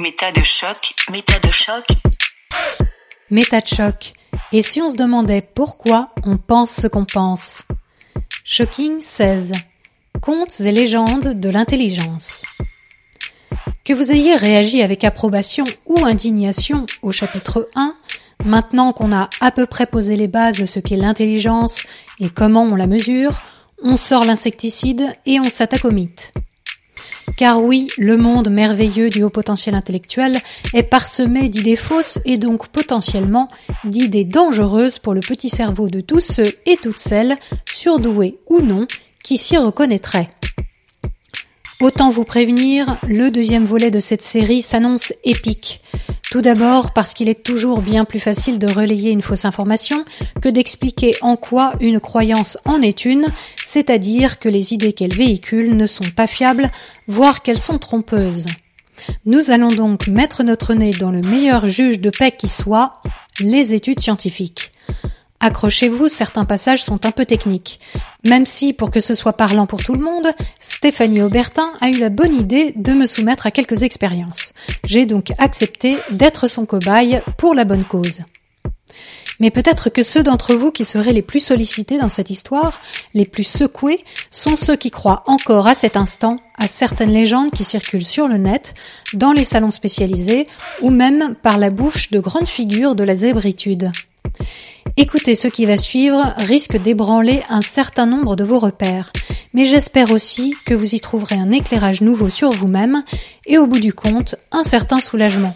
Méta de choc, méta de choc. Méta de choc. Et si on se demandait pourquoi on pense ce qu'on pense? Shocking 16. Contes et légendes de l'intelligence. Que vous ayez réagi avec approbation ou indignation au chapitre 1, maintenant qu'on a à peu près posé les bases de ce qu'est l'intelligence et comment on la mesure, on sort l'insecticide et on s'attaque au mythe. Car oui, le monde merveilleux du haut potentiel intellectuel est parsemé d'idées fausses et donc potentiellement d'idées dangereuses pour le petit cerveau de tous ceux et toutes celles, surdoués ou non, qui s'y reconnaîtraient. Autant vous prévenir, le deuxième volet de cette série s'annonce épique. Tout d'abord parce qu'il est toujours bien plus facile de relayer une fausse information que d'expliquer en quoi une croyance en est une, c'est-à-dire que les idées qu'elle véhicule ne sont pas fiables, voire qu'elles sont trompeuses. Nous allons donc mettre notre nez dans le meilleur juge de paix qui soit, les études scientifiques. Accrochez-vous, certains passages sont un peu techniques. Même si, pour que ce soit parlant pour tout le monde, Stéphanie Aubertin a eu la bonne idée de me soumettre à quelques expériences. J'ai donc accepté d'être son cobaye pour la bonne cause. Mais peut-être que ceux d'entre vous qui seraient les plus sollicités dans cette histoire, les plus secoués, sont ceux qui croient encore à cet instant à certaines légendes qui circulent sur le net, dans les salons spécialisés, ou même par la bouche de grandes figures de la zébritude. Écoutez, ce qui va suivre risque d'ébranler un certain nombre de vos repères, mais j'espère aussi que vous y trouverez un éclairage nouveau sur vous-même et au bout du compte, un certain soulagement.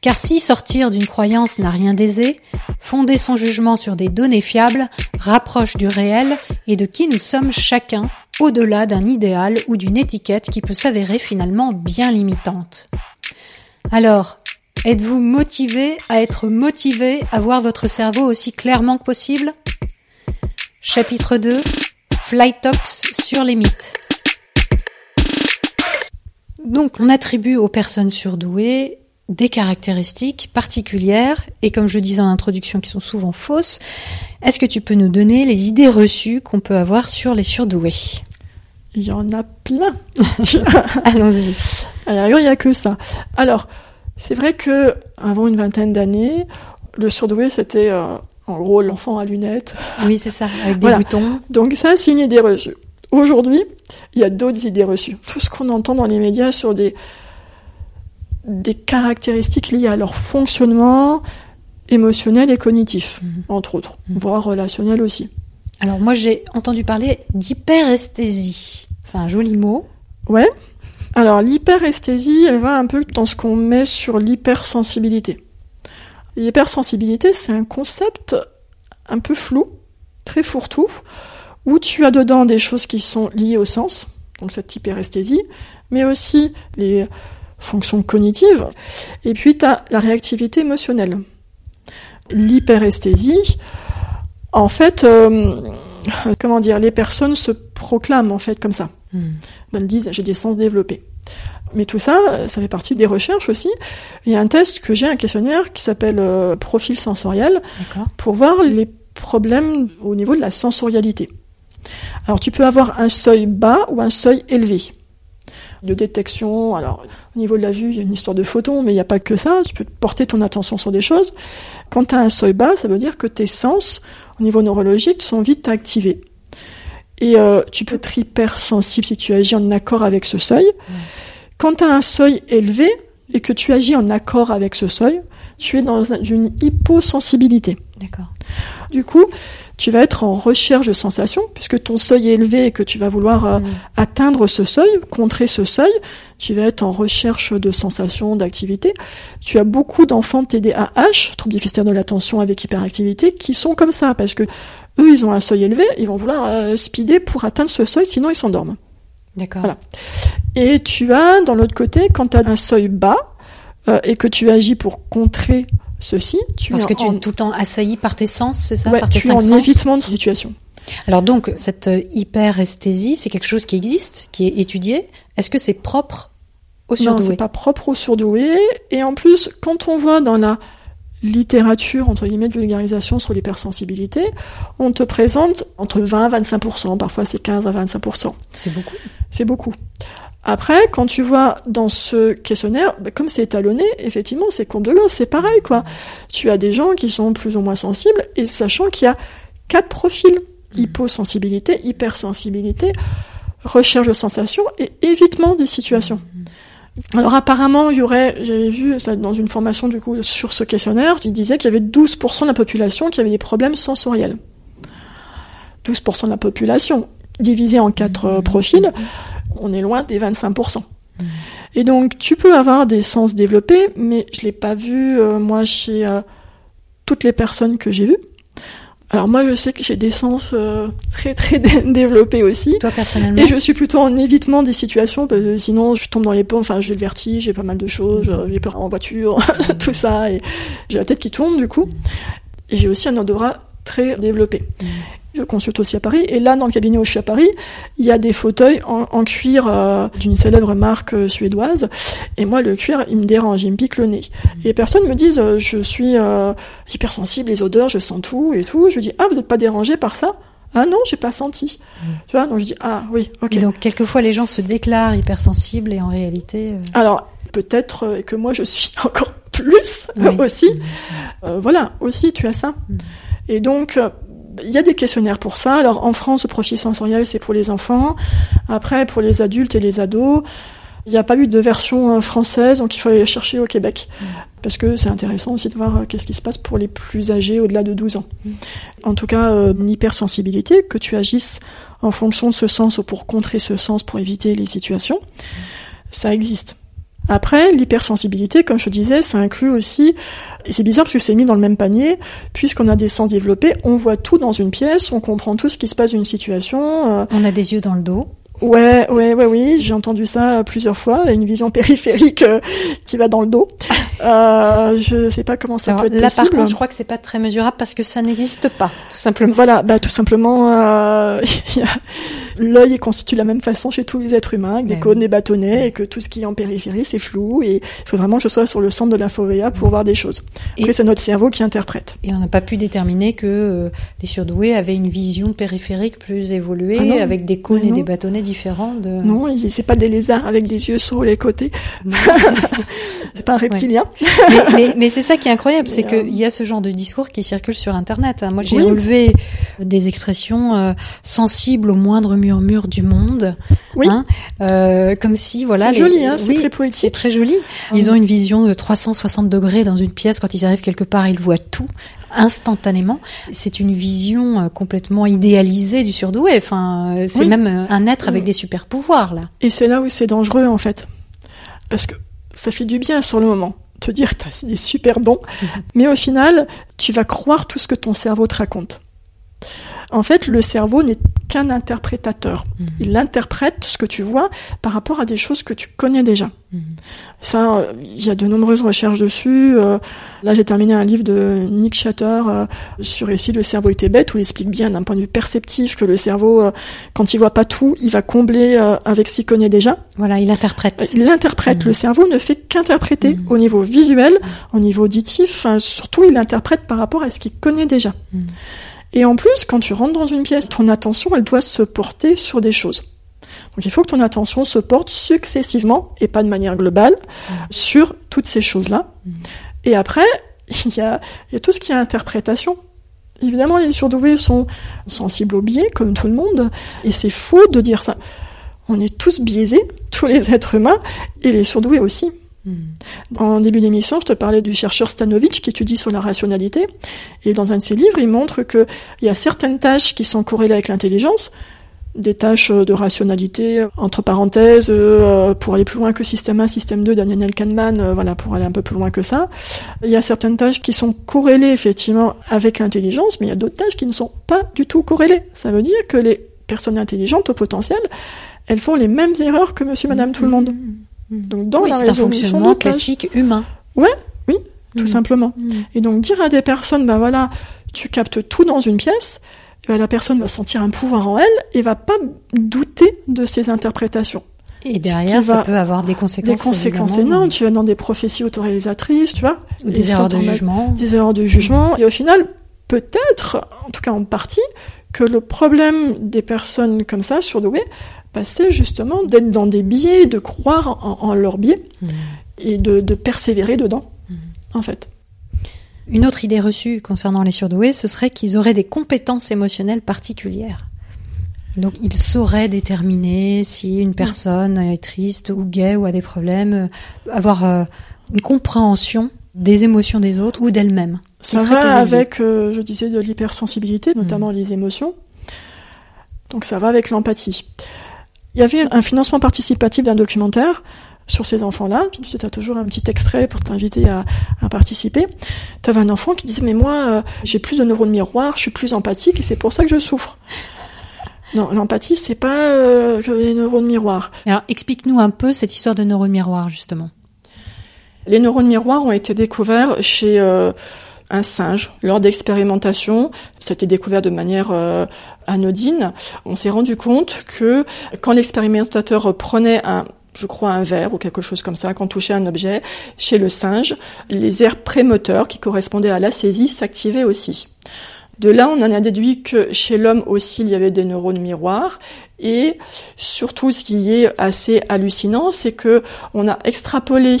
Car si sortir d'une croyance n'a rien d'aisé, fonder son jugement sur des données fiables rapproche du réel et de qui nous sommes chacun au-delà d'un idéal ou d'une étiquette qui peut s'avérer finalement bien limitante. Alors, Êtes-vous motivé à être motivé à voir votre cerveau aussi clairement que possible? Chapitre 2 Flight Talks sur les mythes. Donc, on attribue aux personnes surdouées des caractéristiques particulières et comme je le disais en introduction qui sont souvent fausses. Est-ce que tu peux nous donner les idées reçues qu'on peut avoir sur les surdoués? Il y en a plein. Allons-y. Alors, il n'y a que ça. Alors, c'est vrai que avant une vingtaine d'années, le surdoué c'était euh, en gros l'enfant à lunettes. Oui, c'est ça, avec des boutons. Donc ça, c'est une idée reçue. Aujourd'hui, il y a d'autres idées reçues. Tout ce qu'on entend dans les médias sur des des caractéristiques liées à leur fonctionnement émotionnel et cognitif, mhm. entre autres, mhm. voire relationnel aussi. Alors moi j'ai entendu parler d'hyperesthésie. C'est un joli mot. Ouais. Alors l'hyperesthésie, elle va un peu dans ce qu'on met sur l'hypersensibilité. L'hypersensibilité, c'est un concept un peu flou, très fourre-tout, où tu as dedans des choses qui sont liées au sens, donc cette hyperesthésie, mais aussi les fonctions cognitives, et puis tu as la réactivité émotionnelle. L'hyperesthésie, en fait, euh, comment dire, les personnes se proclament en fait comme ça. Hmm. Elles disent j'ai des sens développés. Mais tout ça, ça fait partie des recherches aussi. Il y a un test que j'ai, un questionnaire qui s'appelle euh, profil sensoriel, pour voir les problèmes au niveau de la sensorialité. Alors tu peux avoir un seuil bas ou un seuil élevé de détection. Alors, au niveau de la vue, il y a une histoire de photons, mais il n'y a pas que ça. Tu peux porter ton attention sur des choses. Quand tu as un seuil bas, ça veut dire que tes sens, au niveau neurologique, sont vite activés. Et euh, tu peux être hypersensible si tu agis en accord avec ce seuil. Quand tu as un seuil élevé et que tu agis en accord avec ce seuil, tu es dans une hyposensibilité. D'accord. Du coup, tu vas être en recherche de sensations, puisque ton seuil est élevé et que tu vas vouloir euh, mm. atteindre ce seuil, contrer ce seuil, tu vas être en recherche de sensations, d'activité. Tu as beaucoup d'enfants TDAH, troubles déficitaires de l'attention avec hyperactivité, qui sont comme ça, parce que eux, ils ont un seuil élevé, ils vont vouloir euh, speeder pour atteindre ce seuil, sinon ils s'endorment. D'accord. Voilà. Et tu as, dans l'autre côté, quand tu as un seuil bas euh, et que tu agis pour contrer ceci, tu Parce que tu es tout le temps assailli par tes sens, c'est ça? Ouais, par tes Tu es en évitement de situation. Alors donc, cette euh, hyperesthésie, c'est quelque chose qui existe, qui est étudié. Est-ce que c'est propre aux surdoués Non, c'est pas propre aux surdoués. Et en plus, quand on voit dans la littérature, entre guillemets, de vulgarisation sur l'hypersensibilité, on te présente entre 20 à 25%, parfois c'est 15 à 25%. C'est beaucoup. C'est beaucoup. Après, quand tu vois dans ce questionnaire, bah, comme c'est étalonné, effectivement, c'est compte de gosse, c'est pareil, quoi. Tu as des gens qui sont plus ou moins sensibles, et sachant qu'il y a quatre profils hyposensibilité, hypersensibilité, recherche de sensations et évitement des situations. Alors apparemment, il y aurait, j'avais vu ça dans une formation du coup sur ce questionnaire, tu disais qu'il y avait 12% de la population qui avait des problèmes sensoriels. 12% de la population, divisé en quatre euh, profils, on est loin des 25%. Et donc, tu peux avoir des sens développés, mais je l'ai pas vu, euh, moi, chez euh, toutes les personnes que j'ai vues. Alors moi, je sais que j'ai des sens euh, très très développés aussi. Toi personnellement? Et je suis plutôt en évitement des situations parce que sinon je tombe dans les pommes. Enfin, j'ai le vertige, j'ai pas mal de choses, mmh. j'ai peur en voiture, tout ça, et j'ai la tête qui tourne du coup. J'ai aussi un odorat très développé. Je consulte aussi à Paris. Et là, dans le cabinet où je suis à Paris, il y a des fauteuils en, cuir euh, d'une célèbre marque euh, suédoise. Et moi, le cuir, il me dérange, il me pique le nez. Et les personnes me disent, euh, je suis hypersensible, les odeurs, je sens tout et tout. Je dis, ah, vous n'êtes pas dérangé par ça? Ah non, j'ai pas senti. Tu vois, donc je dis ah oui, ok. Et donc quelquefois les gens se déclarent hypersensibles et en réalité. Alors peut-être que moi je suis encore plus aussi. voilà, aussi tu as ça. Mm. Et donc il y a des questionnaires pour ça. Alors en France, le profil sensoriel, c'est pour les enfants. Après, pour les adultes et les ados, il n'y a pas eu de version euh, française, donc il faut aller la chercher au Québec. Mm. Parce que c'est intéressant aussi de voir euh, qu'est-ce qui se passe pour les plus âgés au-delà de 12 ans. Mm. En tout cas, euh, une hypersensibilité, que tu agisses en fonction de ce sens ou pour contrer ce sens pour éviter les situations, ça existe. Après, l'hypersensibilité, comme je disais, ça inclut aussi, c'est bizarre parce que c'est mis dans le même panier, puisqu'on a des sens développés, on voit tout dans une pièce, on comprend tout ce qui se passe dans une situation. Euh. On a des yeux dans le dos. Ouais, ouais, ouais, oui, j'ai entendu ça plusieurs fois, une vision périphérique euh, qui va dans le dos. Euh, je sais pas comment ça peut être là, possible. Là, par contre, je crois que c'est pas très mesurable parce que ça n'existe pas, tout simplement. Voilà, bah tout simplement, euh, l'œil est constitué de la même façon chez tous les êtres humains, avec des cônes, des bâtonnets, et que tout ce qui est en périphérie, c'est flou, et il faut vraiment que je sois sur le centre de l'infovéa pour voir des choses. Après, c'est notre cerveau qui interprète. Et on n'a pas pu déterminer que euh, les surdoués avaient une vision périphérique plus évoluée, ah avec des cônes et des bâtonnets différents de... Non, c'est pas des lézards avec des yeux sur les côtés. c'est pas un reptilien. mais, mais, c'est ça qui est incroyable, c'est qu'il y a ce genre de discours qui circule sur Internet. Moi, j'ai relevé des expressions euh, sensibles au moindre murmure du monde. Oui. Hein, euh, comme si, voilà. C'est joli, hein, c'est très poétique. C'est très joli. Ils ont une vision de 360 degrés dans une pièce. Quand ils arrivent quelque part, ils voient tout instantanément. C'est une vision euh, complètement idéalisée du surdoué. Enfin, c'est même un être avec des super pouvoirs là. Et c'est là où c'est dangereux en fait, parce que ça fait du bien sur le moment te dire tu as des super dons, mais au final, tu vas croire tout ce que ton cerveau te raconte. En fait, le cerveau n'est qu'un interprétateur. Mhm. Il interprète ce que tu vois par rapport à des choses que tu connais déjà. Mhm. Ça, il y a de nombreuses recherches dessus. Euh, là, j'ai terminé un livre de Nick Shatter euh, sur ici le cerveau était bête, où il explique bien d'un point de vue perceptif que le cerveau, euh, quand il voit pas tout, il va combler avec ce qu'il connaît déjà. Voilà, il interprète. Il interprète. Mhm. Le cerveau ne fait qu'interpréter au niveau visuel, au niveau auditif. surtout, il interprète par rapport à ce qu'il connaît déjà. Et en plus, quand tu rentres dans une pièce, ton attention, elle doit se porter sur des choses. Donc il faut que ton attention se porte successivement, et pas de manière globale, sur toutes ces choses-là. Et après, il y, a, tout ce qui est interprétation. Évidemment, les surdoués sont sensibles au biais, comme tout le monde, et c'est faux de dire ça. On est tous biaisés, tous les êtres humains, et les surdoués aussi. Hmm. En début d'émission, je te parlais du chercheur Stanovich qui étudie sur la rationalité. Et dans un de ses livres, il montre qu'il y a certaines tâches qui sont corrélées avec l'intelligence, des tâches de rationalité, entre parenthèses, euh, pour aller plus loin que système 1, système 2 Daniel Kahneman, euh, voilà, pour aller un peu plus loin que ça. Il y a certaines tâches qui sont corrélées effectivement avec l'intelligence, mais il y a d'autres tâches qui ne sont pas du tout corrélées. Ça veut dire que les personnes intelligentes au potentiel, elles font les mêmes erreurs que monsieur, madame, tout le monde. Mm. Donc dans la résolution classique humain. Ouais, oui, tout mm. simplement. Mm. Et donc dire à des personnes, ben voilà, tu captes tout dans une pièce, ben la personne va sentir un pouvoir en elle et va pas douter de ses interprétations. Et derrière, ça peut avoir des conséquences. Des conséquences énormes. Tu vas dans des prophéties autoréalisatrices, tu vois. Ou des erreurs de jugement. Des erreurs de jugement. Et au final, peut-être, en tout cas en partie, que le problème des personnes comme ça, surdouées, passer justement d'être dans des biais, de croire en, leurs biais mmh. et de, persévérer dedans, mmh. en fait. Une autre idée reçue concernant les surdoués, ce serait qu'ils auraient des compétences émotionnelles particulières. Donc ils sauraient déterminer si une personne est triste ou gay ou a des problèmes, euh, avoir euh, une compréhension des émotions des autres ou d'elle-même. Ça va avec, euh, je disais, de l'hypersensibilité, notamment les émotions. Donc ça va avec l'empathie. Il y avait un financement participatif d'un documentaire sur ces enfants-là. Puis tu as toujours un petit extrait pour t'inviter à, participer. Tu avais un enfant qui disait mais moi euh, j'ai plus de neurones miroirs, je suis plus empathique et c'est pour ça que je souffre. Non, l'empathie c'est pas euh, les neurones miroirs. Alors explique-nous un peu cette histoire de neurones miroirs justement. Les neurones miroirs ont été découverts chez euh, un singe lors d'expérimentation. Ça a été découvert de manière euh, anodine. On s'est rendu compte que quand l'expérimentateur prenait un je crois un verre ou quelque chose comme ça, quand touchait un objet, chez le singe, les aires prémoteurs qui correspondaient à la saisie s'activaient aussi. De là, on en a déduit que chez l'homme aussi, il y avait des neurones miroirs. Et surtout, ce qui est assez hallucinant, c'est que on a extrapolé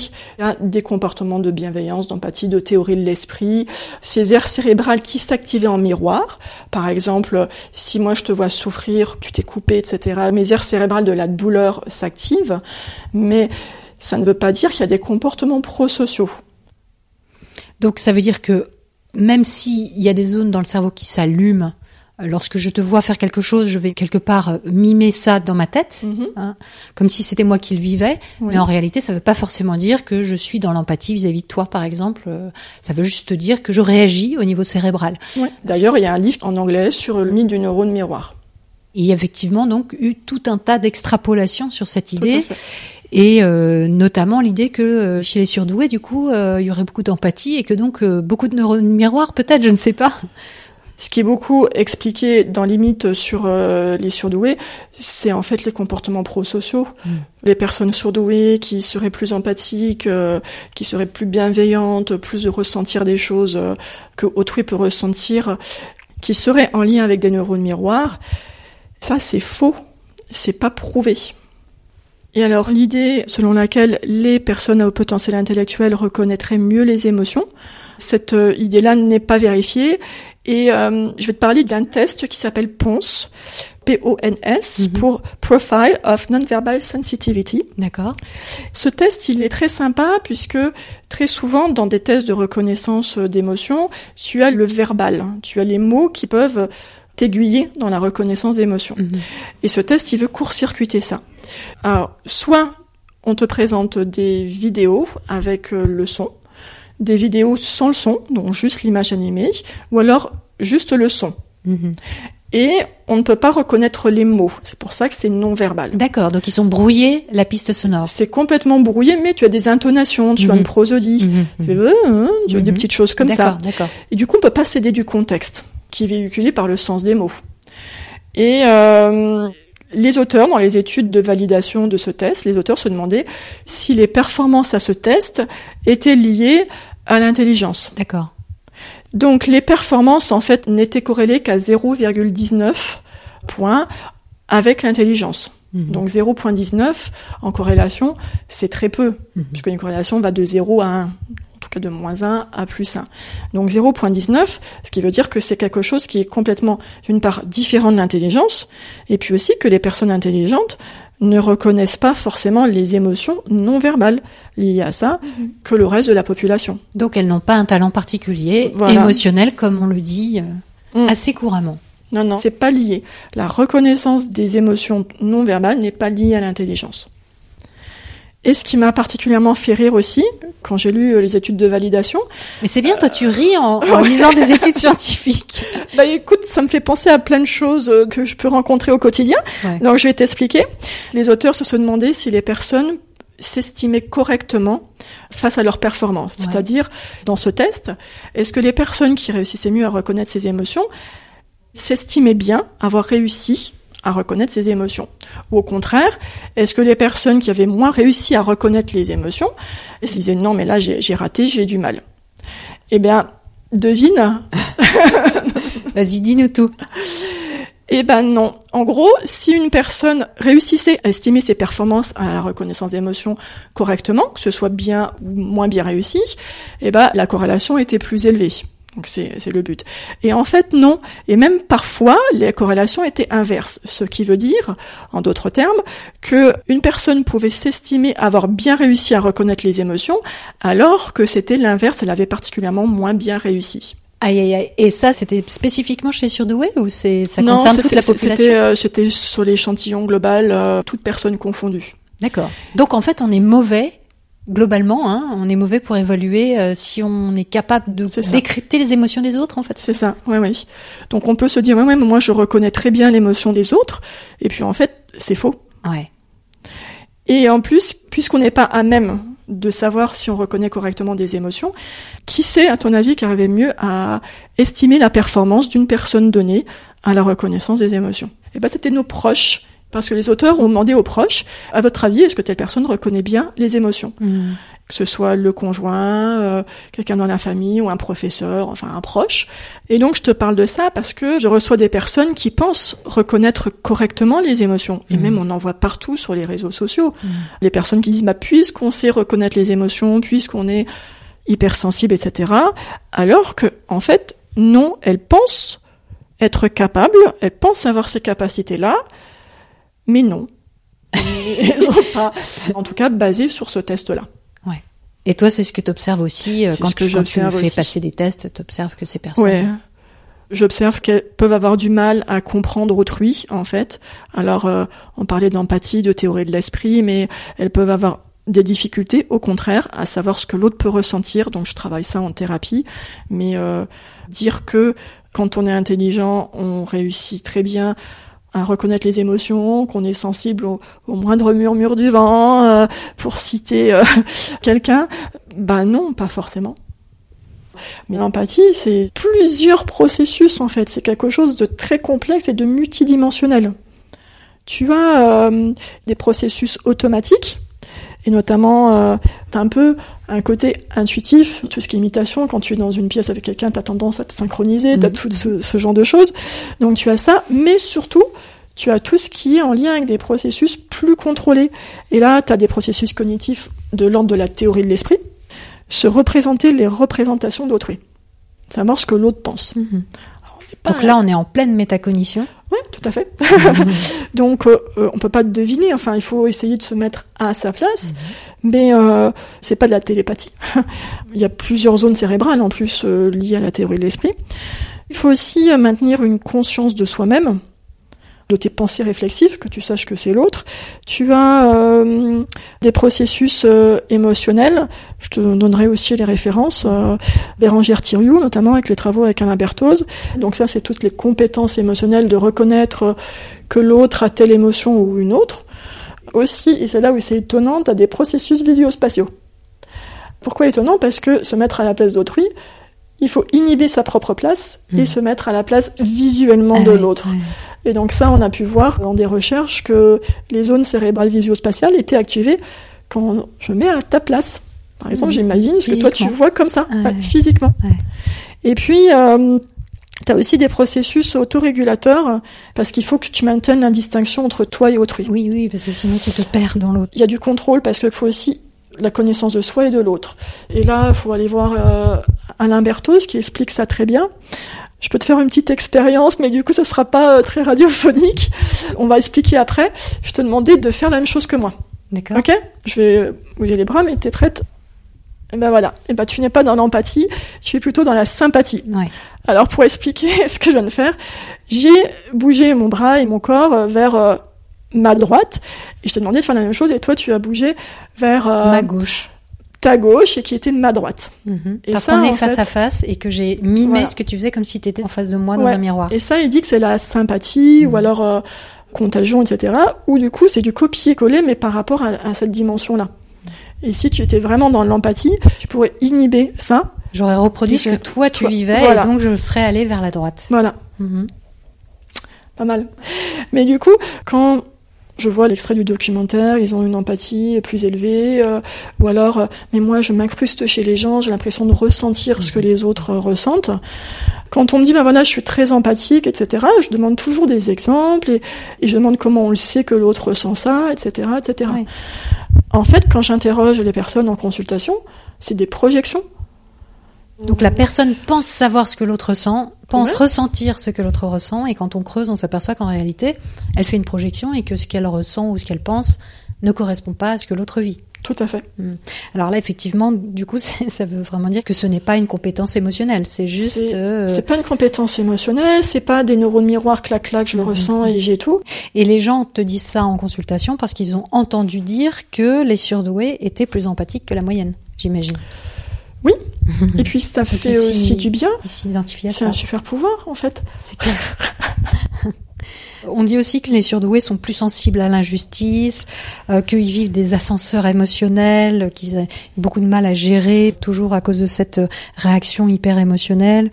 des comportements de bienveillance, d'empathie, de théorie de l'esprit, ces aires cérébrales qui s'activaient en miroir. Par exemple, si moi je te vois souffrir, tu t'es coupé, etc., mes aires cérébrales de la douleur s'activent. Mais ça ne veut pas dire qu'il y a des comportements prosociaux. Donc ça veut dire que même s'il y a des zones dans le cerveau qui s'allument, euh, lorsque je te vois faire quelque chose, je vais quelque part euh, mimer ça dans ma tête, mhm. hein, comme si c'était moi qui le vivais. Mais en réalité, ça ne veut pas forcément dire que je suis dans l'empathie vis-à-vis de toi, par exemple. Euh, ça veut juste dire que je réagis au niveau cérébral. D'ailleurs, il y a un livre en anglais sur le mythe du neurone miroir. il y a effectivement donc eu tout un tas d'extrapolations sur cette idée et euh, notamment l'idée que euh, chez les surdoués, du coup, euh, il y aurait beaucoup d'empathie et que donc beaucoup de neurones miroirs, peut-être, je ne sais pas. Ce qui est beaucoup expliqué dans Limite sur les surdoués, c'est en fait les comportements prosociaux. Mm. Les personnes surdouées qui seraient plus empathiques, qui seraient plus bienveillantes, plus de ressentir des choses que autrui peut ressentir, qui seraient en lien avec des neurones miroirs. Ça, c'est faux. C'est pas prouvé. Et alors l'idée selon laquelle les personnes à haut potentiel intellectuel reconnaîtraient mieux les émotions, cette euh, idée-là n'est pas vérifiée. Et euh, je vais te parler d'un test qui s'appelle PONS, P-O-N-S, mhm. pour Profile of Nonverbal Sensitivity. D'accord. Ce test, il est très sympa puisque très souvent, dans des tests de reconnaissance d'émotions, tu as le verbal, tu as les mots qui peuvent t'aiguiller dans la reconnaissance d'émotions. Mhm. Et ce test, il veut court-circuiter ça. Alors, soit on te présente des vidéos avec euh, le son, des vidéos sans le son, donc juste l'image animée, ou alors juste le son. Mhm. Et on ne peut pas reconnaître les mots. C'est pour ça que c'est non verbal. D'accord, donc ils ont brouillé la piste sonore. C'est complètement brouillé, mais tu as des intonations, tu as une mhm. prosodie, tu, euh, hein, as des petites choses comme ça. Et du coup, on peut pas céder du contexte qui est véhiculé par le sens des mots. Et euh, les auteurs, dans les études de validation de ce test, les auteurs se demandaient si les performances à ce test étaient liées à l'intelligence. D'accord. Donc les performances, en fait, n'étaient corrélées qu'à 0,19 points avec l'intelligence. Mhm. Donc 0,19 en corrélation, c'est très peu, mhm. puisque une corrélation va de 0 à 1 cas de moins 1 à plus 1. Donc 0.19, ce qui veut dire que c'est quelque chose qui est complètement, d'une part, différent de l'intelligence, et puis aussi que les personnes intelligentes ne reconnaissent pas forcément les émotions non verbales liées à ça mhm. que le reste de la population. Donc elles n'ont pas un talent particulier émotionnel comme on le dit euh, mm. assez couramment. Non, non, c'est pas lié. La reconnaissance des émotions non verbales n'est pas liée à l'intelligence. Et ce qui m'a particulièrement fait rire aussi, quand j'ai lu euh, les études de validation. Mais c'est bien, toi tu ris en, lisant des études scientifiques. Bah écoute, ça me fait penser à plein de choses euh, que je peux rencontrer au quotidien. Donc je vais t'expliquer. Les auteurs se sont demandé si les personnes s'estimaient correctement face à leur performance. C'est-à-dire, dans ce test, est-ce que les personnes qui réussissaient mieux à reconnaître ces émotions s'estimaient bien avoir réussi à reconnaître ses émotions Ou au contraire, est-ce que les personnes qui avaient moins réussi à reconnaître les émotions, elles se disaient non mais là j'ai raté, j'ai du mal Eh bien, devine Vas-y, dis-nous tout. Eh ben non. En gros, si une personne réussissait à estimer ses performances à la reconnaissance d'émotions correctement, que ce soit bien ou moins bien réussi, eh ben la corrélation était plus élevée. Donc c'est le but. Et en fait non. Et même parfois les corrélations étaient inverses, ce qui veut dire, en d'autres termes, que une personne pouvait s'estimer avoir bien réussi à reconnaître les émotions, alors que c'était l'inverse, elle avait particulièrement moins bien réussi. Aïe, aïe, aïe. Et ça, c'était spécifiquement chez Surdoué ou c'est ça concerne toute la population euh, C'était sur l'échantillon global, euh, toute personne confondue. D'accord. Donc en fait, on est mauvais globalement, hein, on est mauvais pour évaluer euh, si on est capable de décrypter les émotions des autres, en fait. C'est ça, oui, oui. Donc on peut se dire, ouais, ouais, moi je reconnais très bien l'émotion des autres, et puis en fait, c'est faux. Ouais. Et en plus, puisqu'on n'est pas à même de savoir si on reconnaît correctement des émotions. Qui sait, à ton avis, qui arrivait mieux à estimer la performance d'une personne donnée à la reconnaissance des émotions? Eh ben, c'était nos proches. Parce que les auteurs ont demandé aux proches, à votre avis, est-ce que telle personne reconnaît bien les émotions hmm que ce soit le conjoint, euh, quelqu'un dans la famille ou un professeur, enfin un proche. Et donc je te parle de ça parce que je reçois des personnes qui pensent reconnaître correctement les émotions. Et mmh. même on en voit partout sur les réseaux sociaux. Mmh. Les personnes qui disent bah, puisqu'on sait reconnaître les émotions, puisqu'on est hypersensible, etc. Alors que en fait non, elles pensent être capables, elles pensent avoir ces capacités-là, mais non. elles sont pas, en tout cas, basées sur ce test-là. Et toi, c'est ce que tu observes aussi euh, quand, tu, quand tu fais passer des tests, tu observes que ces personnes... Ouais. J'observe qu'elles peuvent avoir du mal à comprendre autrui, en fait. Alors, euh, on parlait d'empathie, de théorie de l'esprit, mais elles peuvent avoir des difficultés, au contraire, à savoir ce que l'autre peut ressentir. Donc, je travaille ça en thérapie. Mais euh, dire que quand on est intelligent, on réussit très bien reconnaître les émotions, qu'on est sensible au, moindre murmure du vent, euh, pour citer euh, quelqu'un. Ben non, pas forcément. Mais l'empathie, c'est plusieurs processus en fait. C'est quelque chose de très complexe et de multidimensionnel. Tu as euh, des processus automatiques et notamment euh, t'as un peu un côté intuitif, tout ce qui est imitation, quand tu es dans une pièce avec quelqu'un, t'as tendance à te synchroniser, t'as mhm. tout ce, ce, genre de choses. Donc tu as ça, mais surtout, tu as tout ce qui est en lien avec des processus plus contrôlés. Et là, tu as des processus cognitifs de l'ordre de la théorie de l'esprit, se représenter les représentations d'autrui, savoir ce que l'autre pense. Mhm. Donc là, on est en pleine métacognition. Oui, tout à fait. Donc, euh, euh, on peut pas deviner. Enfin, il faut essayer de se mettre à sa place. Mhm. Mais euh, c'est pas de la télépathie. il y a plusieurs zones cérébrales en plus euh, liées à la théorie de l'esprit. Il faut aussi maintenir une conscience de soi-même de tes pensées réflexives, que tu saches que c'est l'autre. Tu as euh, des processus euh, émotionnels. Je te donnerai aussi les références. Euh, Bérangère Thiriou, notamment avec les travaux avec Alain Berthoz. Donc ça, c'est toutes les compétences émotionnelles de reconnaître que l'autre a telle émotion ou une autre. Aussi, et c'est là où c'est étonnant, tu as des processus visuospatiaux. Pourquoi étonnant? Parce que se mettre à la place d'autrui, il faut inhiber sa propre place et mmh. se mettre à la place visuellement ah de l'autre. Et donc ça, on a pu voir dans des recherches que les zones cérébrales visio-spatiales étaient activées quand je mets à ta place. Par exemple, mmh. j'imagine ce que toi tu vois comme ça, physiquement. Et puis, euh, tu as aussi des processus autorégulateurs parce qu'il faut que tu maintiennes la distinction entre toi et autrui. Oui, oui, parce que sinon tu te perds dans l'autre. Il y a du contrôle parce qu'il faut aussi la connaissance de soi et de l'autre. Et là, il faut aller voir euh, Alain Berthoz qui explique ça très bien. Je peux te faire une petite expérience, mais du coup, ça sera pas euh, très radiophonique. On va expliquer après. Je te demandais de faire la même chose que moi. D'accord. Ok? Je vais bouger les bras, mais t'es prête? Et eh ben voilà. Et eh ben tu n'es pas dans l'empathie, tu es plutôt dans la sympathie. Ouais. Alors pour expliquer ce que je viens de faire, j'ai bougé mon bras et mon corps euh, vers euh, ma droite, et je t'ai demandé de faire la même chose, et toi tu as bougé vers ma gauche ta gauche et qui était de ma droite. Mhm. Et Parce qu'on est face à face et que j'ai mimé ce que tu faisais comme si tu étais en face de moi dans un miroir. Et ça, il dit que c'est la sympathie ou mhm. alors euh, contagion, etc. Ou du coup, c'est du copier-coller, mais par rapport à, cette dimension-là. Et si tu étais vraiment dans l'empathie, tu pourrais inhiber ça. J'aurais reproduit ce que toi tu vivais et donc je serais allée vers la droite. Voilà. Mhm. Pas mal. Mais du coup, quand je vois l'extrait du documentaire, ils ont une empathie plus élevée, euh, ou alors, euh, mais moi je m'incruste chez les gens, j'ai l'impression de ressentir ce que les autres euh, ressentent. Quand on me dit, ben voilà, je suis très empathique, etc., je demande toujours des exemples et, et je demande comment on le sait que l'autre ressent ça, etc., etc. Oui. En fait, quand j'interroge les personnes en consultation, c'est des projections. Donc la personne pense savoir ce que l'autre ressent, pense Ouais. ressentir ce que l'autre ressent, et quand on creuse, on s'aperçoit qu'en réalité, elle fait une projection et que ce qu'elle ressent ou ce qu'elle pense ne correspond pas à ce que l'autre vit. Tout à fait. Alors là, effectivement, du coup, ça veut vraiment dire que ce n'est pas une compétence émotionnelle, c'est juste... C'est- euh, C'est pas une compétence émotionnelle, c'est pas des neurones miroirs clac clac, je le Mhm. ressens et j'ai tout. Et les gens te disent ça en consultation parce qu'ils ont entendu dire que les surdoués étaient plus empathiques que la moyenne, j'imagine. Et puis ça fait aussi du bien. C'est un super pouvoir en fait. C'est clair. On dit aussi que les surdoués sont plus sensibles à l'injustice, euh, qu'ils vivent des ascenseurs émotionnels, qu'ils ont beaucoup de mal à gérer, toujours à cause de cette euh, réaction hyper émotionnelle.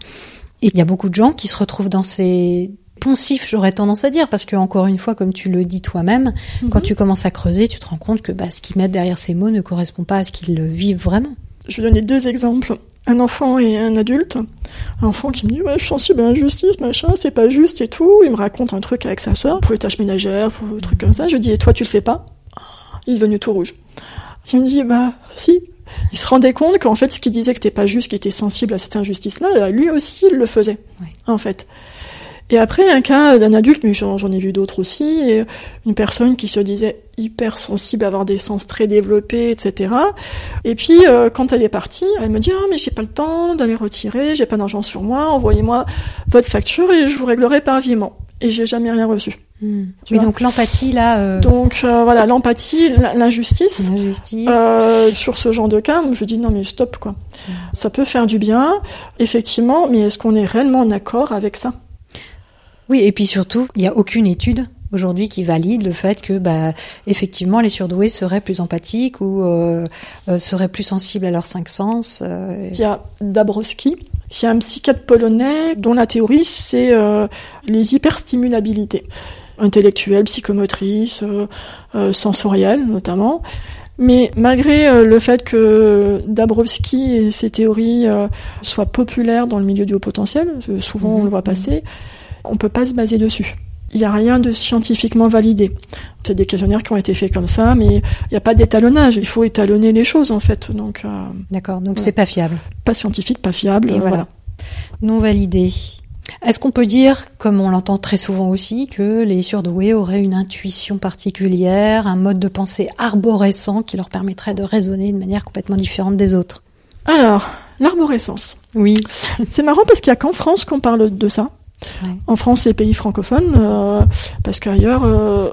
Et il y a beaucoup de gens qui se retrouvent dans ces poncifs, j'aurais tendance à dire, parce que encore une fois, comme tu le dis toi-même, quand tu commences à creuser, tu te rends compte que bah, ce qu'ils mettent derrière ces mots ne correspond pas à ce qu'ils vivent vraiment. Je vais donner deux exemples. Un enfant et un adulte. Un enfant qui me dit ouais je suis sensible à l'injustice, machin, c'est pas juste et tout. Il me raconte un truc avec sa sœur pour les tâches ménagères, pour des trucs comme ça. Je dis et toi tu le fais pas? Il est devenu tout rouge. Il me dit bah si. Il se rendait compte qu'en fait ce qu'il disait que c'était pas juste, qu'il était sensible à cette injustice-là, lui aussi il le faisait. En fait. Et après, un cas d'un adulte, mais j'en ai vu d'autres aussi, et une personne qui se disait hyper sensible, avoir des sens très développés, etc. Et puis, euh, quand elle est partie, elle me dit « Ah, mais j'ai pas le temps d'aller retirer, j'ai pas d'argent sur moi, envoyez-moi votre facture et je vous réglerai par virement. » Et j'ai jamais rien reçu. Oui, vois. donc l'empathie, là, euh, Donc, euh, voilà, l'empathie, l'injustice, euh, sur ce genre de cas, je dis non mais stop quoi. Ça peut faire du bien, effectivement, mais est-ce qu'on est réellement en accord avec ça? Oui, et puis surtout, il n'y a aucune étude aujourd'hui qui valide le fait que, bah, effectivement, les surdoués seraient plus empathiques ou euh, euh, seraient plus sensibles à leurs cinq sens. euh, Il y a Dabrowski, qui est un psychiatre polonais dont la théorie c'est euh, les hyperstimulabilités intellectuelles, psychomotrices, sensorielles notamment. Mais malgré le fait que Dabrowski et ses théories soient populaires dans le milieu du haut potentiel, souvent on le voit passer, on peut pas se baser dessus. Il n'y a rien de scientifiquement validé. C'est des questionnaires qui ont été faits comme ça, mais il n'y a pas d'étalonnage. Il faut étalonner les choses en fait. Donc, euh, D'accord, donc Voilà. c'est pas fiable, pas scientifique, pas fiable. Et euh, voilà. non validé. Est-ce qu'on peut dire, comme on l'entend très souvent aussi, que les surdoués auraient une intuition particulière, un mode de pensée arborescent qui leur permettrait de raisonner de manière complètement différente des autres? Alors, l'arborescence. Oui. C'est marrant parce qu'il n'y a qu'en France qu'on parle de ça. Ouais. En France et pays francophones, euh, parce qu'ailleurs, euh,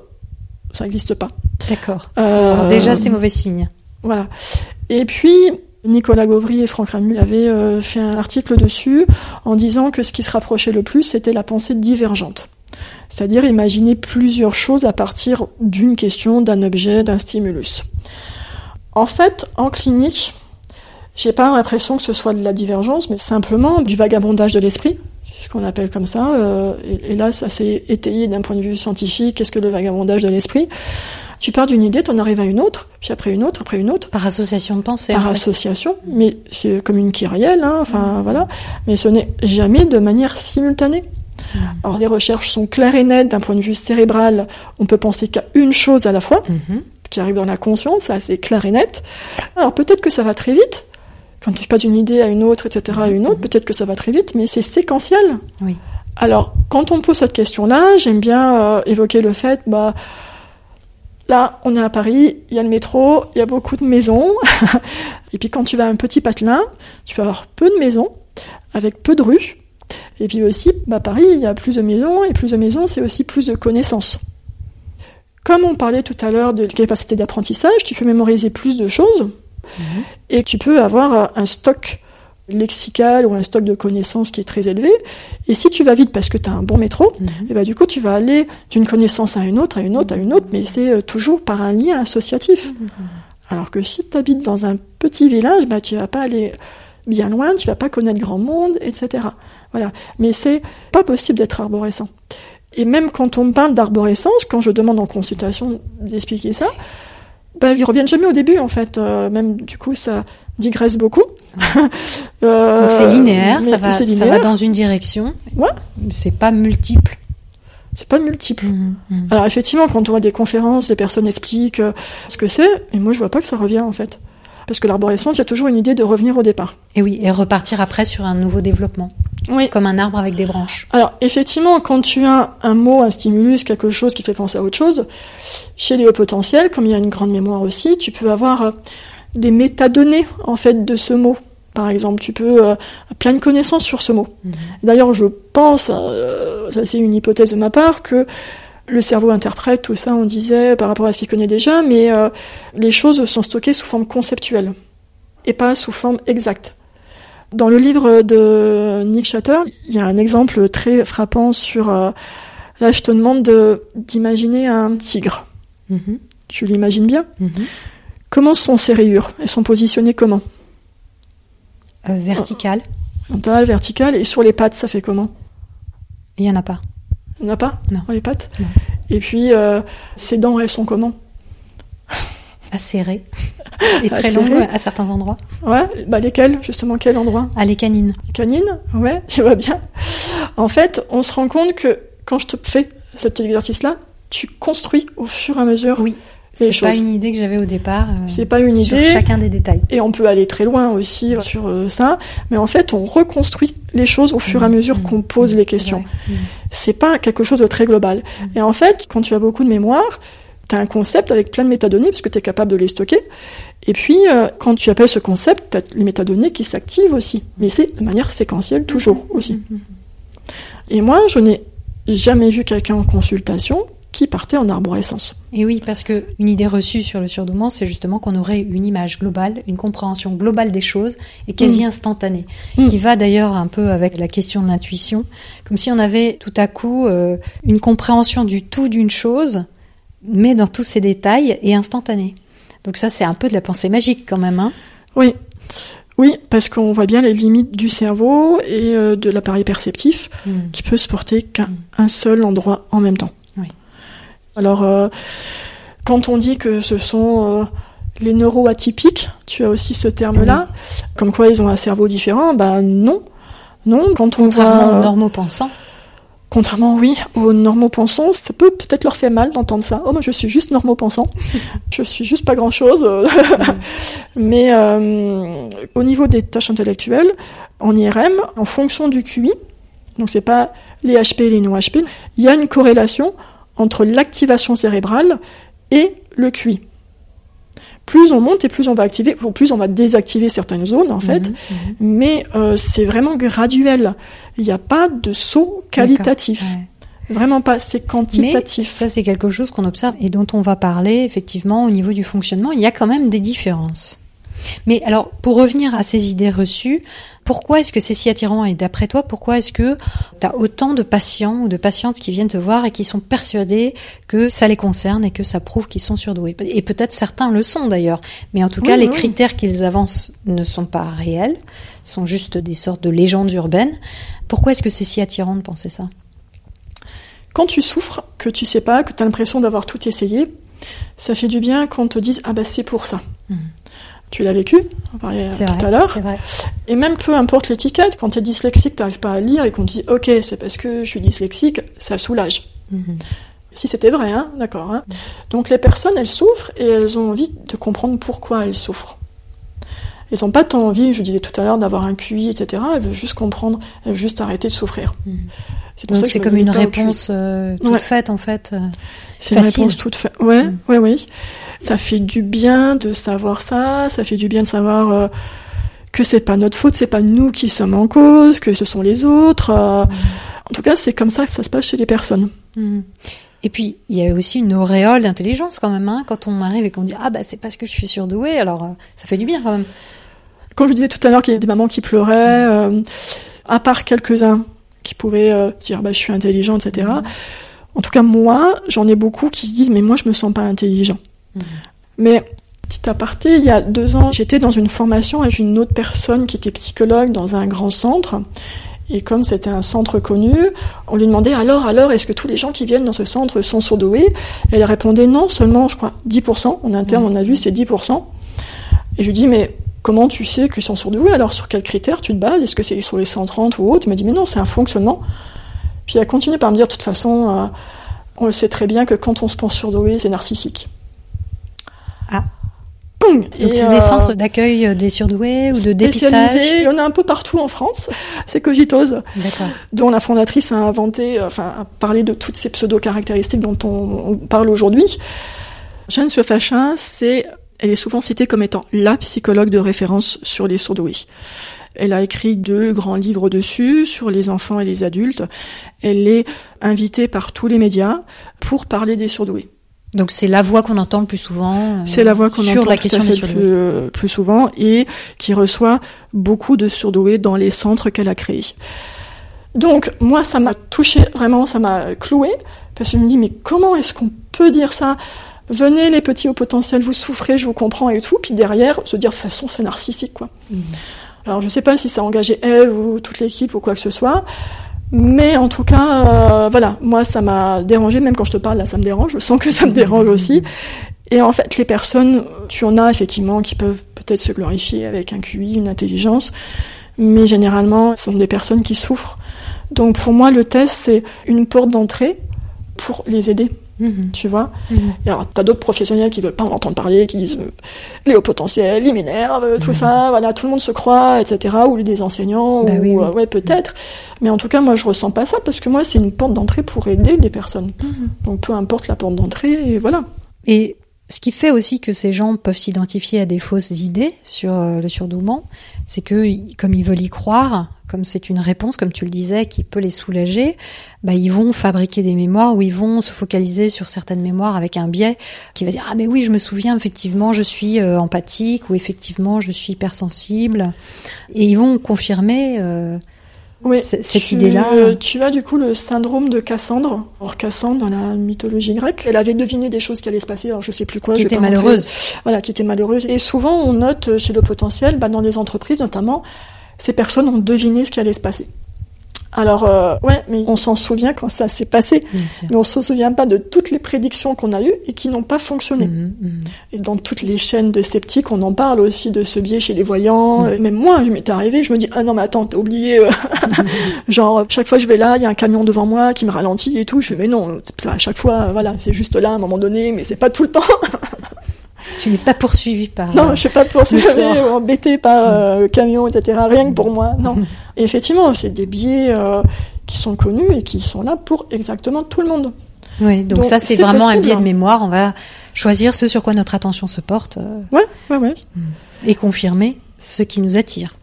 ça n'existe pas. D'accord. Euh, déjà, c'est mauvais signe. Voilà. Et puis, Nicolas Gauvry et Franck Ramu avaient fait un article dessus en disant que ce qui se rapprochait le plus, c'était la pensée divergente. C'est-à-dire imaginer plusieurs choses à partir d'une question, d'un objet, d'un stimulus. En fait, en clinique, j'ai pas l'impression que ce soit de la divergence, mais simplement du vagabondage de l'esprit, ce qu'on appelle comme ça. euh, et, et là, ça s'est étayé d'un point de vue scientifique. Qu'est-ce que le vagabondage de l'esprit? Tu pars d'une idée, tu en arrives à une autre, puis après une autre, après une autre Par association de pensée. par en fait. association, mais c'est comme une kyrielle, hein, enfin voilà, mais ce n'est jamais de manière simultanée. Alors les recherches sont claires et nettes d'un point de vue cérébral, on peut penser qu'à une chose à la fois, Mhm. qui arrive dans la conscience, ça c'est clair et net. Alors peut-être que ça va très vite, quand tu passes d'une idée à une autre, etc., à une autre, peut-être que ça va très vite, mais c'est séquentiel. Oui. Alors, quand on pose cette question-là, j'aime bien euh, évoquer le fait, bah, là, on est à Paris, il y a le métro, il y a beaucoup de maisons, et puis quand tu vas à un petit patelin, tu peux avoir peu de maisons, avec peu de rues, et puis aussi, bah, Paris, il y a plus de maisons, et plus de maisons, c'est aussi plus de connaissances. Comme on parlait tout à l'heure de capacité d'apprentissage, tu peux mémoriser plus de choses, et tu peux avoir un stock lexical ou un stock de connaissances qui est très élevé. Et si tu vas vite parce que tu as un bon métro, Mhm. et ben du coup tu vas aller d'une connaissance à une autre, à une autre, à une autre, mais c'est euh, toujours par un lien associatif. Alors que si tu habites dans un petit village, bah, tu vas pas aller bien loin, tu vas pas connaître grand monde, etc. Voilà. Mais c'est pas possible d'être arborescent. Et même quand on me parle d'arborescence, quand je demande en consultation d'expliquer ça, ben, ils reviennent jamais au début en fait. Euh, même du coup, ça digresse beaucoup. euh, Donc c'est linéaire, ça va, linéaire. ça va dans une direction. Ouais. C'est pas multiple. C'est pas multiple. Mmh, mmh. Alors effectivement, quand on voit des conférences, les personnes expliquent euh, ce que c'est, et moi je vois pas que ça revient en fait. Parce que l'arborescence, il y a toujours une idée de revenir au départ. Et oui, et repartir après sur un nouveau développement. Oui. Comme un arbre avec des branches. Alors, effectivement, quand tu as un mot, un stimulus, quelque chose qui fait penser à autre chose, chez les hauts potentiels, comme il y a une grande mémoire aussi, tu peux avoir euh, des métadonnées, en fait, de ce mot. Par exemple, tu peux euh, plein de connaissances sur ce mot. Mhm. D'ailleurs, je pense, euh, ça c'est une hypothèse de ma part, que le cerveau interprète tout ça, on disait, par rapport à ce qu'il connaît déjà, mais euh, les choses sont stockées sous forme conceptuelle et pas sous forme exacte. Dans le livre de Nick Shatter, il y a un exemple très frappant sur... Euh, là, je te demande d'imaginer un tigre. Mhm. Tu l'imagines bien? Mhm. Comment sont ses rayures? Elles sont positionnées comment? Euh, Verticales. Verticales, verticales. Et sur les pattes, ça fait comment? Il n'y en a pas. Il n'y en a pas Non. Dans les pattes Et puis, euh, ses dents, elles sont comment Acérées. Et très longues à certains endroits. Ouais, bah lesquels Justement, quel endroit Ah, les canines. Canines Ouais, je vois bien. En fait, on se rend compte que quand je te fais cet exercice-là, tu construis au fur et à mesure oui. C'est pas une idée que j'avais au départ. Euh, c'est pas une sur idée. chacun des détails. Et on peut aller très loin aussi sur euh, ça. Mais en fait, on reconstruit les choses au fur et à mmh. mesure mmh. qu'on pose les questions. C'est pas quelque chose de très global. Et en fait, quand tu as beaucoup de mémoire, tu as un concept avec plein de métadonnées puisque tu es capable de les stocker. Et puis, euh, quand tu appelles ce concept, tu as les métadonnées qui s'activent aussi. Mais c'est de manière séquentielle toujours aussi. Et moi, je n'ai jamais vu quelqu'un en consultation qui partait en arborescence. Et oui, parce que une idée reçue sur le surdouement, c'est justement qu'on aurait une image globale, une compréhension globale des choses et quasi mm. instantanée, mm. qui va d'ailleurs un peu avec la question de l'intuition, comme si on avait tout à coup euh, une compréhension du tout d'une chose, mais dans tous ses détails et instantanée. Donc ça, c'est un peu de la pensée magique quand même. Hein oui. Oui, parce qu'on voit bien les limites du cerveau et euh, de l'appareil perceptif mm. qui peut se porter qu'à un seul endroit en même temps. Alors, euh, quand on dit que ce sont euh, les neuroatypiques, tu as aussi ce terme-là, comme quoi ils ont un cerveau différent, ben non. Non, quand on Contrairement voit, aux normaux-pensants. Contrairement, oui, aux normaux-pensants, ça peut peut-être leur faire mal d'entendre ça. Oh, moi, je suis juste normaux-pensant. je suis juste pas grand-chose. Mais euh, au niveau des tâches intellectuelles, en IRM, en fonction du QI, donc c'est pas les HP et les non-HP, il y a une corrélation entre l'activation cérébrale et le QI. Plus on monte et plus on va activer, ou plus on va désactiver certaines zones en fait, mhm, mhm. mais euh, c'est vraiment graduel. Il n'y a pas de saut qualitatif. Vraiment pas, c'est quantitatif. ça, c'est quelque chose qu'on observe et dont on va parler effectivement au niveau du fonctionnement. Il y a quand même des différences. Mais alors, pour revenir à ces idées reçues, pourquoi est-ce que c'est si attirant Et d'après toi, pourquoi est-ce que tu as autant de patients ou de patientes qui viennent te voir et qui sont persuadés que ça les concerne et que ça prouve qu'ils sont surdoués? Et peut-être certains le sont d'ailleurs, mais en tout cas, les critères qu'ils avancent ne sont pas réels, sont juste des sortes de légendes urbaines. Pourquoi est-ce que c'est si attirant de penser ça? Quand tu souffres, que tu sais pas, que tu as l'impression d'avoir tout essayé, ça fait du bien qu'on te dise ah bah c'est pour ça. Mmh. Tu l'as vécu, on parlait tout à l'heure. Et même peu importe l'étiquette, quand tu es dyslexique, tu n'arrives pas à lire et qu'on te dit ok, c'est parce que je suis dyslexique, ça soulage. Mhm. Si c'était vrai, hein, d'accord. Hein. Donc les personnes, elles souffrent et elles ont envie de comprendre pourquoi elles souffrent. Elles n'ont pas tant envie, je disais tout à l'heure, d'avoir un QI, etc. Elles veulent juste comprendre, elles veulent juste arrêter de souffrir. Mhm. Donc c'est comme une réponse euh, toute faite en fait. Euh, c'est une réponse toute faite. Ouais, mhm. ouais, oui ça fait du bien de savoir ça, ça fait du bien de savoir euh, que c'est pas notre faute, c'est pas nous qui sommes en cause, que ce sont les autres. Euh. En tout cas, c'est comme ça que ça se passe chez les personnes. Mm. Et puis, il y a aussi une auréole d'intelligence quand même, hein, quand on arrive et qu'on dit ah bah c'est parce que je suis surdouée, alors euh, ça fait du bien quand même. Quand je disais tout à l'heure qu'il y a des mamans qui pleuraient, à part quelques-uns qui pouvaient dire bah je suis intelligent, etc. Mm. En tout cas, moi, j'en ai beaucoup qui se disent mais moi je me sens pas intelligent. Mais petit aparté, il y a deux ans, j'étais dans une formation avec une autre personne qui était psychologue dans un grand centre. Et comme c'était un centre connu, on lui demandait alors, alors, est-ce que tous les gens qui viennent dans ce centre sont surdoués? Elle répondait non, seulement, je crois, 10%. En interne, on a vu, c'est 10%. Et je lui dis, mais comment tu sais qu'ils sont surdoués Alors, sur quels critères tu te bases? Est-ce que c'est sur les 130 ou autre? Il m'a dit, mais non, c'est un fonctionnement. Puis il a continué par me dire, de toute façon, euh, on le sait très bien que quand on se pense surdoué, c'est narcissique. Ah. Donc c'est des euh, centres d'accueil euh, des surdoués ou de dépistage? Il y en a un peu partout en France. C'est Cogitose, dont la fondatrice a inventé, enfin a parlé de toutes ces pseudo-caractéristiques dont on, parle aujourd'hui. Jeanne Sueffachin, c'est, elle est souvent citée comme étant la psychologue de référence sur les surdoués. Elle a écrit deux grands livres dessus, sur les enfants et les adultes. Elle est invitée par tous les médias pour parler des surdoués. Donc c'est la voix qu'on entend le plus souvent. Euh, c'est la voix qu'on entend la question plus, euh, plus, souvent et qui reçoit beaucoup de surdoués dans les centres qu'elle a créés. Donc moi ça m'a touché vraiment, ça m'a cloué parce que je me dis mais comment est-ce qu'on peut dire ça? Venez les petits au potentiel, vous souffrez, je vous comprends et tout, puis derrière se dire de toute façon c'est narcissique quoi. Mmh. Alors je sais pas si ça a engagé elle ou toute l'équipe ou quoi que ce soit, mais en tout cas, euh, voilà, moi ça m'a dérangé, même quand je te parle là, ça me dérange, je sens que ça me dérange aussi. Et en fait, les personnes, tu en as effectivement qui peuvent peut-être se glorifier avec un QI, une intelligence, mais généralement, ce sont des personnes qui souffrent. Donc pour moi, le test, c'est une porte d'entrée pour les aider. Mhm. Tu vois mhm. Et alors, t'as d'autres professionnels qui veulent pas en entendre parler, qui disent euh, les hauts potentiels, ils m'énervent, tout mhm. ça, voilà, tout le monde se croit, etc. Ou des enseignants, bah ou euh, ouais, peut-être. Mais en tout cas, moi, je ressens pas ça parce que moi, c'est une porte d'entrée pour aider les personnes. Donc, peu importe la porte d'entrée, et voilà. Et ce qui fait aussi que ces gens peuvent s'identifier à des fausses idées sur euh, le surdouement, c'est que comme ils veulent y croire, comme c'est une réponse, comme tu le disais, qui peut les soulager, bah, ils vont fabriquer des mémoires ou ils vont se focaliser sur certaines mémoires avec un biais qui va dire ah mais oui je me souviens effectivement je suis euh, empathique ou effectivement je suis hypersensible. Et ils vont confirmer euh, oui, cette idée-là. Tu as du coup le syndrome de Cassandre. Or Cassandre, dans la mythologie grecque, elle avait deviné des choses qui allaient se passer. Alors je sais plus quoi. Qui était malheureuse. Voilà, qui était malheureuse. Et souvent, on note chez le potentiel, bah, dans les entreprises notamment, ces personnes ont deviné ce qui allait se passer. Alors, euh, ouais, mais on s'en souvient quand ça s'est passé. Mais on se souvient pas de toutes les prédictions qu'on a eues et qui n'ont pas fonctionné. Mhm, mhm. Et dans toutes les chaînes de sceptiques, on en parle aussi de ce biais chez les voyants. Mhm. Même moi, il m'est arrivé, je me dis, ah non, mais attends, t'as oublié. Euh, genre, chaque fois que je vais là, il y a un camion devant moi qui me ralentit et tout. Je fais, mais non, à chaque fois, voilà, c'est juste là à un moment donné, mais c'est pas tout le temps. Tu n'es pas poursuivi par. Non, je ne suis pas poursuivi ou embêté par euh, le camion, etc. Rien que pour moi, non. Et effectivement, c'est des biais euh, qui sont connus et qui sont là pour exactement tout le monde. Oui, donc, ça, c'est vraiment un biais de mémoire. On va choisir ce sur quoi notre attention se porte. Euh, ouais, ouais, ouais. Et confirmer ce qui nous attire.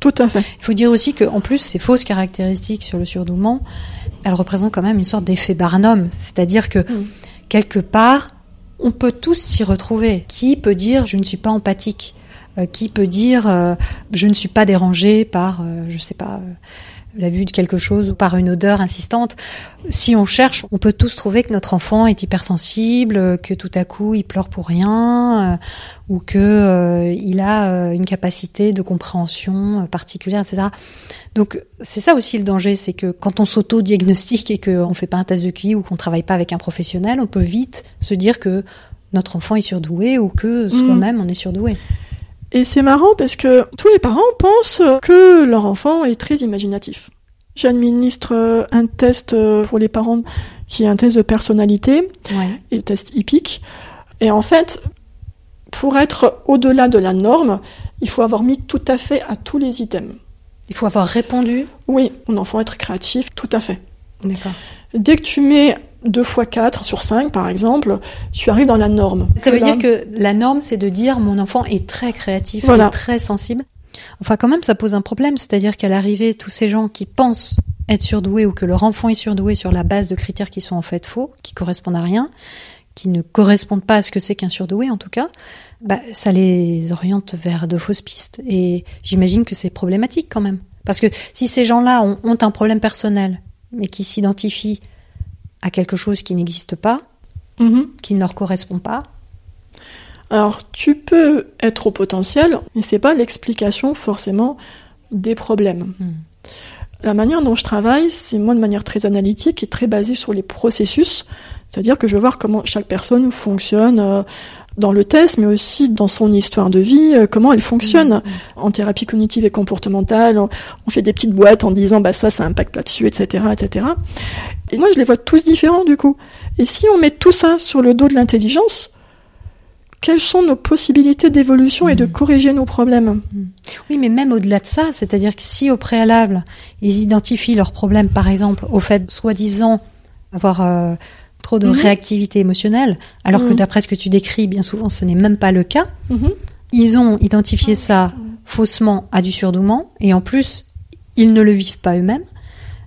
Tout à fait. Il faut dire aussi qu'en plus, ces fausses caractéristiques sur le surdouement, elles représentent quand même une sorte d'effet Barnum. C'est-à-dire que, mm. quelque part, on peut tous s'y retrouver. Qui peut dire je ne suis pas empathique? Euh, Qui peut dire euh, je ne suis pas dérangé par, euh, je sais pas, la vue de quelque chose ou par une odeur insistante. Si on cherche, on peut tous trouver que notre enfant est hypersensible, que tout à coup il pleure pour rien, ou que il a une capacité de compréhension particulière, etc. Donc c'est ça aussi le danger, c'est que quand on s'auto-diagnostique et qu'on ne fait pas un test de QI ou qu'on travaille pas avec un professionnel, on peut vite se dire que notre enfant est surdoué ou que soi-même on est surdoué. Et c'est marrant parce que tous les parents pensent que leur enfant est très imaginatif. J'administre un test pour les parents qui est un test de personnalité, et le test hippique. Et en fait, pour être au-delà de la norme, il faut avoir mis tout à fait à tous les items. Il faut avoir répondu Oui, mon enfant être créatif, tout à fait. D'accord. Dès que tu mets 2 fois 4 sur 5, par exemple, tu arrives dans la norme. Ça veut dire que la norme, c'est de dire mon enfant est très créatif, voilà. très sensible. Enfin, quand même, ça pose un problème. C'est-à-dire qu'à l'arrivée, tous ces gens qui pensent être surdoués ou que leur enfant est surdoué sur la base de critères qui sont en fait faux, qui correspondent à rien, qui ne correspondent pas à ce que c'est qu'un surdoué en tout cas, bah, ça les oriente vers de fausses pistes. Et j'imagine que c'est problématique quand même. Parce que si ces gens-là ont, ont un problème personnel, mais qui s'identifient à quelque chose qui n'existe pas, mhm. qui ne leur correspond pas. Alors, tu peux être au potentiel, mais c'est pas l'explication forcément des problèmes. Hmm. La manière dont je travaille, c'est moi de manière très analytique et très basée sur les processus. C'est-à-dire que je veux voir comment chaque personne fonctionne euh, dans le test, mais aussi dans son histoire de vie, euh, comment elle fonctionne. Mmh, mmh. En thérapie cognitive et comportementale, on, fait des petites boîtes en disant bah ça, ça impacte là-dessus, etc., etc. Et moi, je les vois tous différents du coup. Et si on met tout ça sur le dos de l'intelligence, quelles sont nos possibilités d'évolution et de mmh. corriger nos problèmes? Oui, mais même au-delà de ça, c'est-à-dire que si au préalable, ils identifient leurs problèmes, par exemple, au fait soi-disant avoir euh, trop de mhm. réactivité émotionnelle, alors que mhm. d'après ce que tu décris, bien souvent, ce n'est même pas le cas. Mhm. Ils ont identifié ah, ça faussement à du surdouement, et en plus, ils ne le vivent pas eux-mêmes.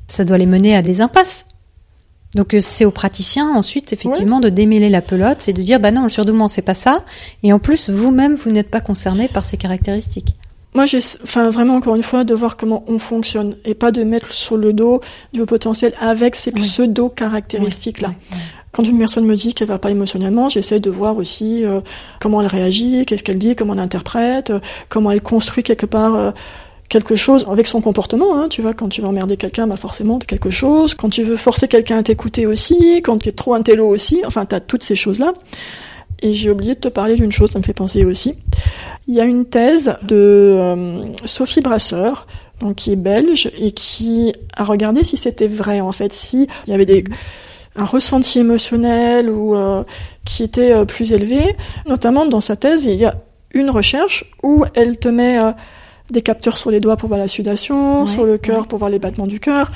Ça doit les mener à des impasses. Donc euh, c'est aux praticiens ensuite effectivement de démêler la pelote et de dire bah non le surdouement c'est pas ça et en plus vous-même vous, n'êtes pas concerné par ces caractéristiques. Moi, j'ai, enfin, vraiment, encore une fois, de voir comment on fonctionne et pas de mettre sur le dos du potentiel avec ces pseudo-caractéristiques-là. Quand une personne me dit qu'elle va pas émotionnellement, j'essaie de voir aussi euh, comment elle réagit, qu'est-ce qu'elle dit, comment elle interprète, euh, comment elle construit quelque part euh, quelque chose avec son comportement. Hein, tu vois, quand tu veux emmerder quelqu'un, bah forcément quelque chose. Quand tu veux forcer quelqu'un à t'écouter aussi, quand tu es trop intello aussi, enfin, tu as toutes ces choses-là. Et j'ai oublié de te parler d'une chose, ça me fait penser aussi. Il y a une thèse de euh, Sophie Brasseur, donc qui est belge et qui a regardé si c'était vrai en fait, si il y avait des un ressenti émotionnel ou euh, qui était euh, plus élevé. Notamment dans sa thèse, il y a une recherche où elle te met des capteurs sur les doigts pour voir la sudation, sur le cœur pour voir les battements du cœur,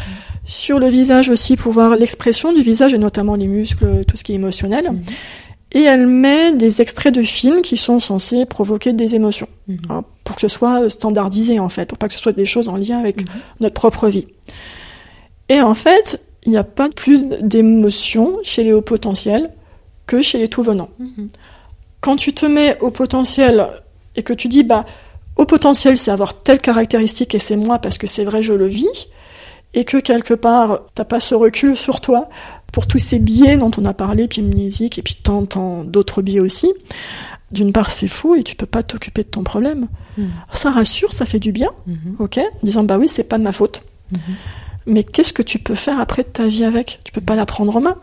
sur le visage aussi pour voir l'expression du visage et notamment les muscles, tout ce qui est émotionnel. Mhm et elle met des extraits de films qui sont censés provoquer des émotions, mhm. hein, pour que ce soit standardisé en fait, pour pas que ce soit des choses en lien avec mhm. notre propre vie. Et en fait, il n'y a pas plus d'émotions chez les hauts potentiels que chez les tout venants. Mhm. Quand tu te mets au potentiel et que tu dis bah au potentiel c'est avoir telle caractéristique et c'est moi parce que c'est vrai je le vis et que quelque part t'as pas ce recul sur toi pour tous ces biais dont on a parlé, puis amnésique, et puis tant, tant d'autres biais aussi, d'une part c'est faux et tu peux pas t'occuper de ton problème. Hmm. Ça rassure, ça fait du bien, hmm. ok, en disant bah oui c'est pas de ma faute. Hmm. Mais qu'est-ce que tu peux faire après de ta vie avec? Tu peux pas la prendre en main.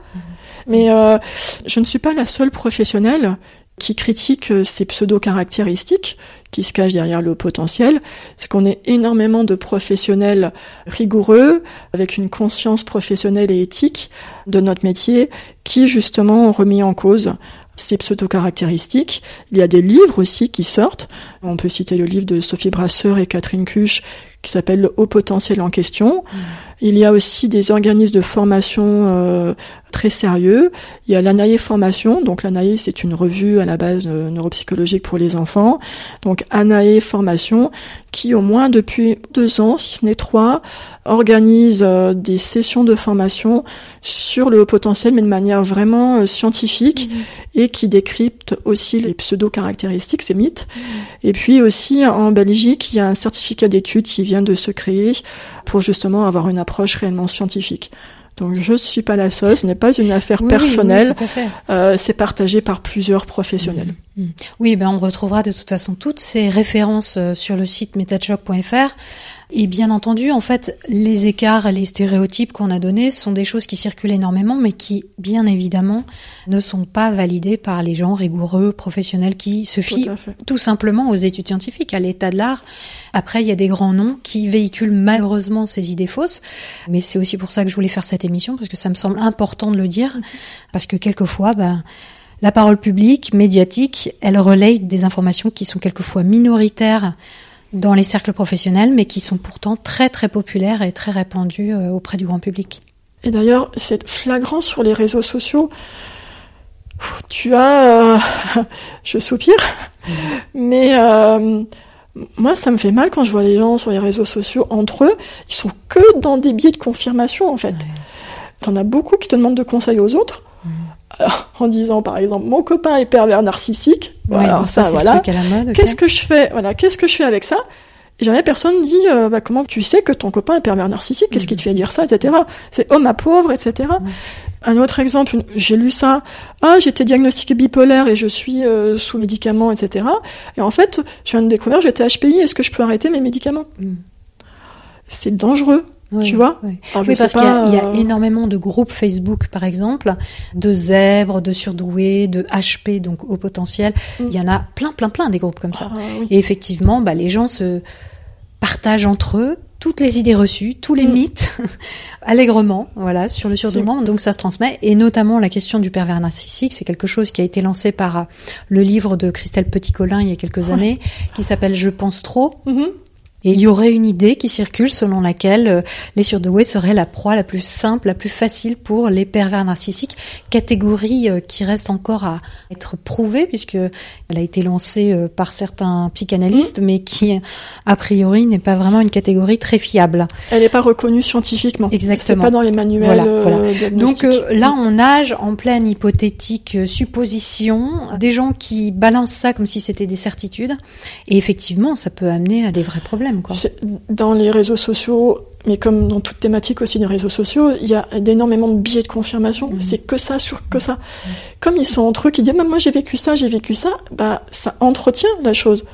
Mais euh, je ne suis pas la seule professionnelle qui critique euh, ces pseudo-caractéristiques qui se cachent derrière le potentiel, parce qu'on est énormément de professionnels rigoureux, avec une conscience professionnelle et éthique de notre métier, qui justement ont remis en cause ces pseudo-caractéristiques. Il y a des livres aussi qui sortent. On peut citer le livre de Sophie Brasseur et Catherine Cuche qui s'appelle Le haut potentiel en question. Mmh. Il y a aussi des organismes de formation euh, très sérieux. Il y a l'ANAE Formation. Donc l'ANAE, c'est une revue à la base euh, neuropsychologique pour les enfants. Donc ANAE Formation, qui au moins depuis deux ans, si ce n'est trois, organise euh, des sessions de formation sur le haut potentiel, mais de manière vraiment scientifique, mmh. et qui décrypte aussi les pseudo-caractéristiques, ces mythes. Mmh. Et puis aussi en Belgique, il y a un certificat d'études qui vient de se créer pour justement avoir une approche réellement scientifique. Donc je ne suis pas la seule, ce n'est pas une affaire personnelle, euh, c'est partagé par plusieurs professionnels. Mm. Mm. Oui, ben on retrouvera de toute façon toutes ces références euh, sur le site metachoc.fr. Et bien entendu, en fait, les écarts et les stéréotypes qu'on a donnés sont des choses qui circulent énormément, mais qui, bien évidemment, ne sont pas validés par les gens rigoureux, professionnels, qui se fient tout, simplement aux études scientifiques, à l'état de l'art. Après, il y a des grands noms qui véhiculent malheureusement ces idées fausses, mais c'est aussi pour ça que je voulais faire cette émission, parce que ça me semble important de le dire, parce que quelquefois, ben, la parole publique, médiatique, elle relaye des informations qui sont quelquefois minoritaires dans les cercles professionnels, mais qui sont pourtant très très populaires et très répandus euh, auprès du grand public. Et d'ailleurs, c'est flagrant sur les réseaux sociaux. Tu as, euh, je soupire, mais euh, moi, ça me fait mal quand je vois les gens sur les réseaux sociaux entre eux. Ils sont que dans des biais de confirmation en fait. T'en as beaucoup qui te demandent de conseils aux autres en disant par exemple mon copain est pervers narcissique. voilà, ça, voilà. Qu'est-ce que je fais Voilà, qu'est-ce que je fais avec ça? Et jamais personne dit euh, bah, comment tu sais que ton copain est pervers narcissique, qu'est-ce qui te fait dire ça, etc. C'est homme à pauvre, etc. Un autre exemple, j'ai lu ça. Ah, j'étais diagnostiqué bipolaire et je suis euh, sous médicaments, etc. Et en fait, je viens de découvrir, j'étais HPI. Est-ce que je peux arrêter mes médicaments? Mm. C'est dangereux tu vois Oui, parce qu'il y, a euh, énormément de groupes Facebook, par exemple, de zèbres, de surdoués, de HP, donc au potentiel. Mm. Il y en a plein, plein, plein des groupes comme ça. Ah, Et effectivement, bah, les gens se partagent entre eux toutes les idées reçues, tous les mm. mythes, allègrement, voilà, sur le surdouement. Donc ça se transmet, et notamment la question du pervers narcissique, c'est quelque chose qui a été lancé par euh, le livre de Christelle Petit-Colin il y a quelques années, qui s'appelle Je pense trop. Mm-hmm. Et il y aurait une idée qui circule selon laquelle euh, les surdoués seraient la proie la plus simple, la plus facile pour les pervers narcissiques, catégorie euh, qui reste encore à être prouvée puisque elle a été lancée euh, par certains psychanalystes, mmh. mais qui a priori n'est pas vraiment une catégorie très fiable. Elle n'est pas reconnue scientifiquement. Exactement. C'est pas dans les manuels. Voilà, Donc là, on nage en pleine hypothétique supposition, des gens qui balancent ça comme si c'était des certitudes, et effectivement, ça peut amener à des vrais problèmes. Dans les réseaux sociaux, mais comme dans toute thématique aussi des réseaux sociaux, il y a énormément de biais de confirmation. Mm. C'est que ça sur que ça. Mm. Comme ils sont entre eux qui disent moi j'ai vécu ça, j'ai vécu ça, bah ça entretient la chose.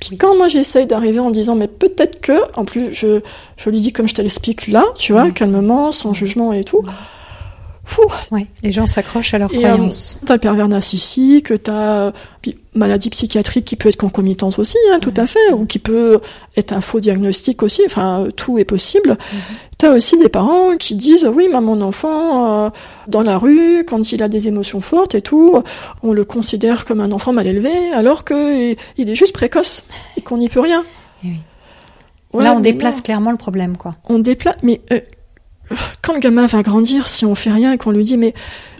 Puis quand moi j'essaye d'arriver en disant mais peut-être que, en plus je, je lui dis comme je te l'explique là, tu vois, mm. calmement, sans jugement et tout. Ouais, les gens s'accrochent à leurs euh, croyances. t'as le pervers narcissique, t'as maladie psychiatrique qui peut être concomitante aussi, hein, tout à fait, ou qui peut être un faux diagnostic aussi. Enfin, tout est possible. Mhm. T'as aussi des parents qui disent oui, mais mon enfant euh, dans la rue, quand il a des émotions fortes et tout, on le considère comme un enfant mal élevé, alors que il est juste précoce et qu'on n'y peut rien. Eh Là, on déplace clairement le problème, quoi. On déplace, mais euh, quand le gamin va grandir, si on fait rien et qu'on lui dit mais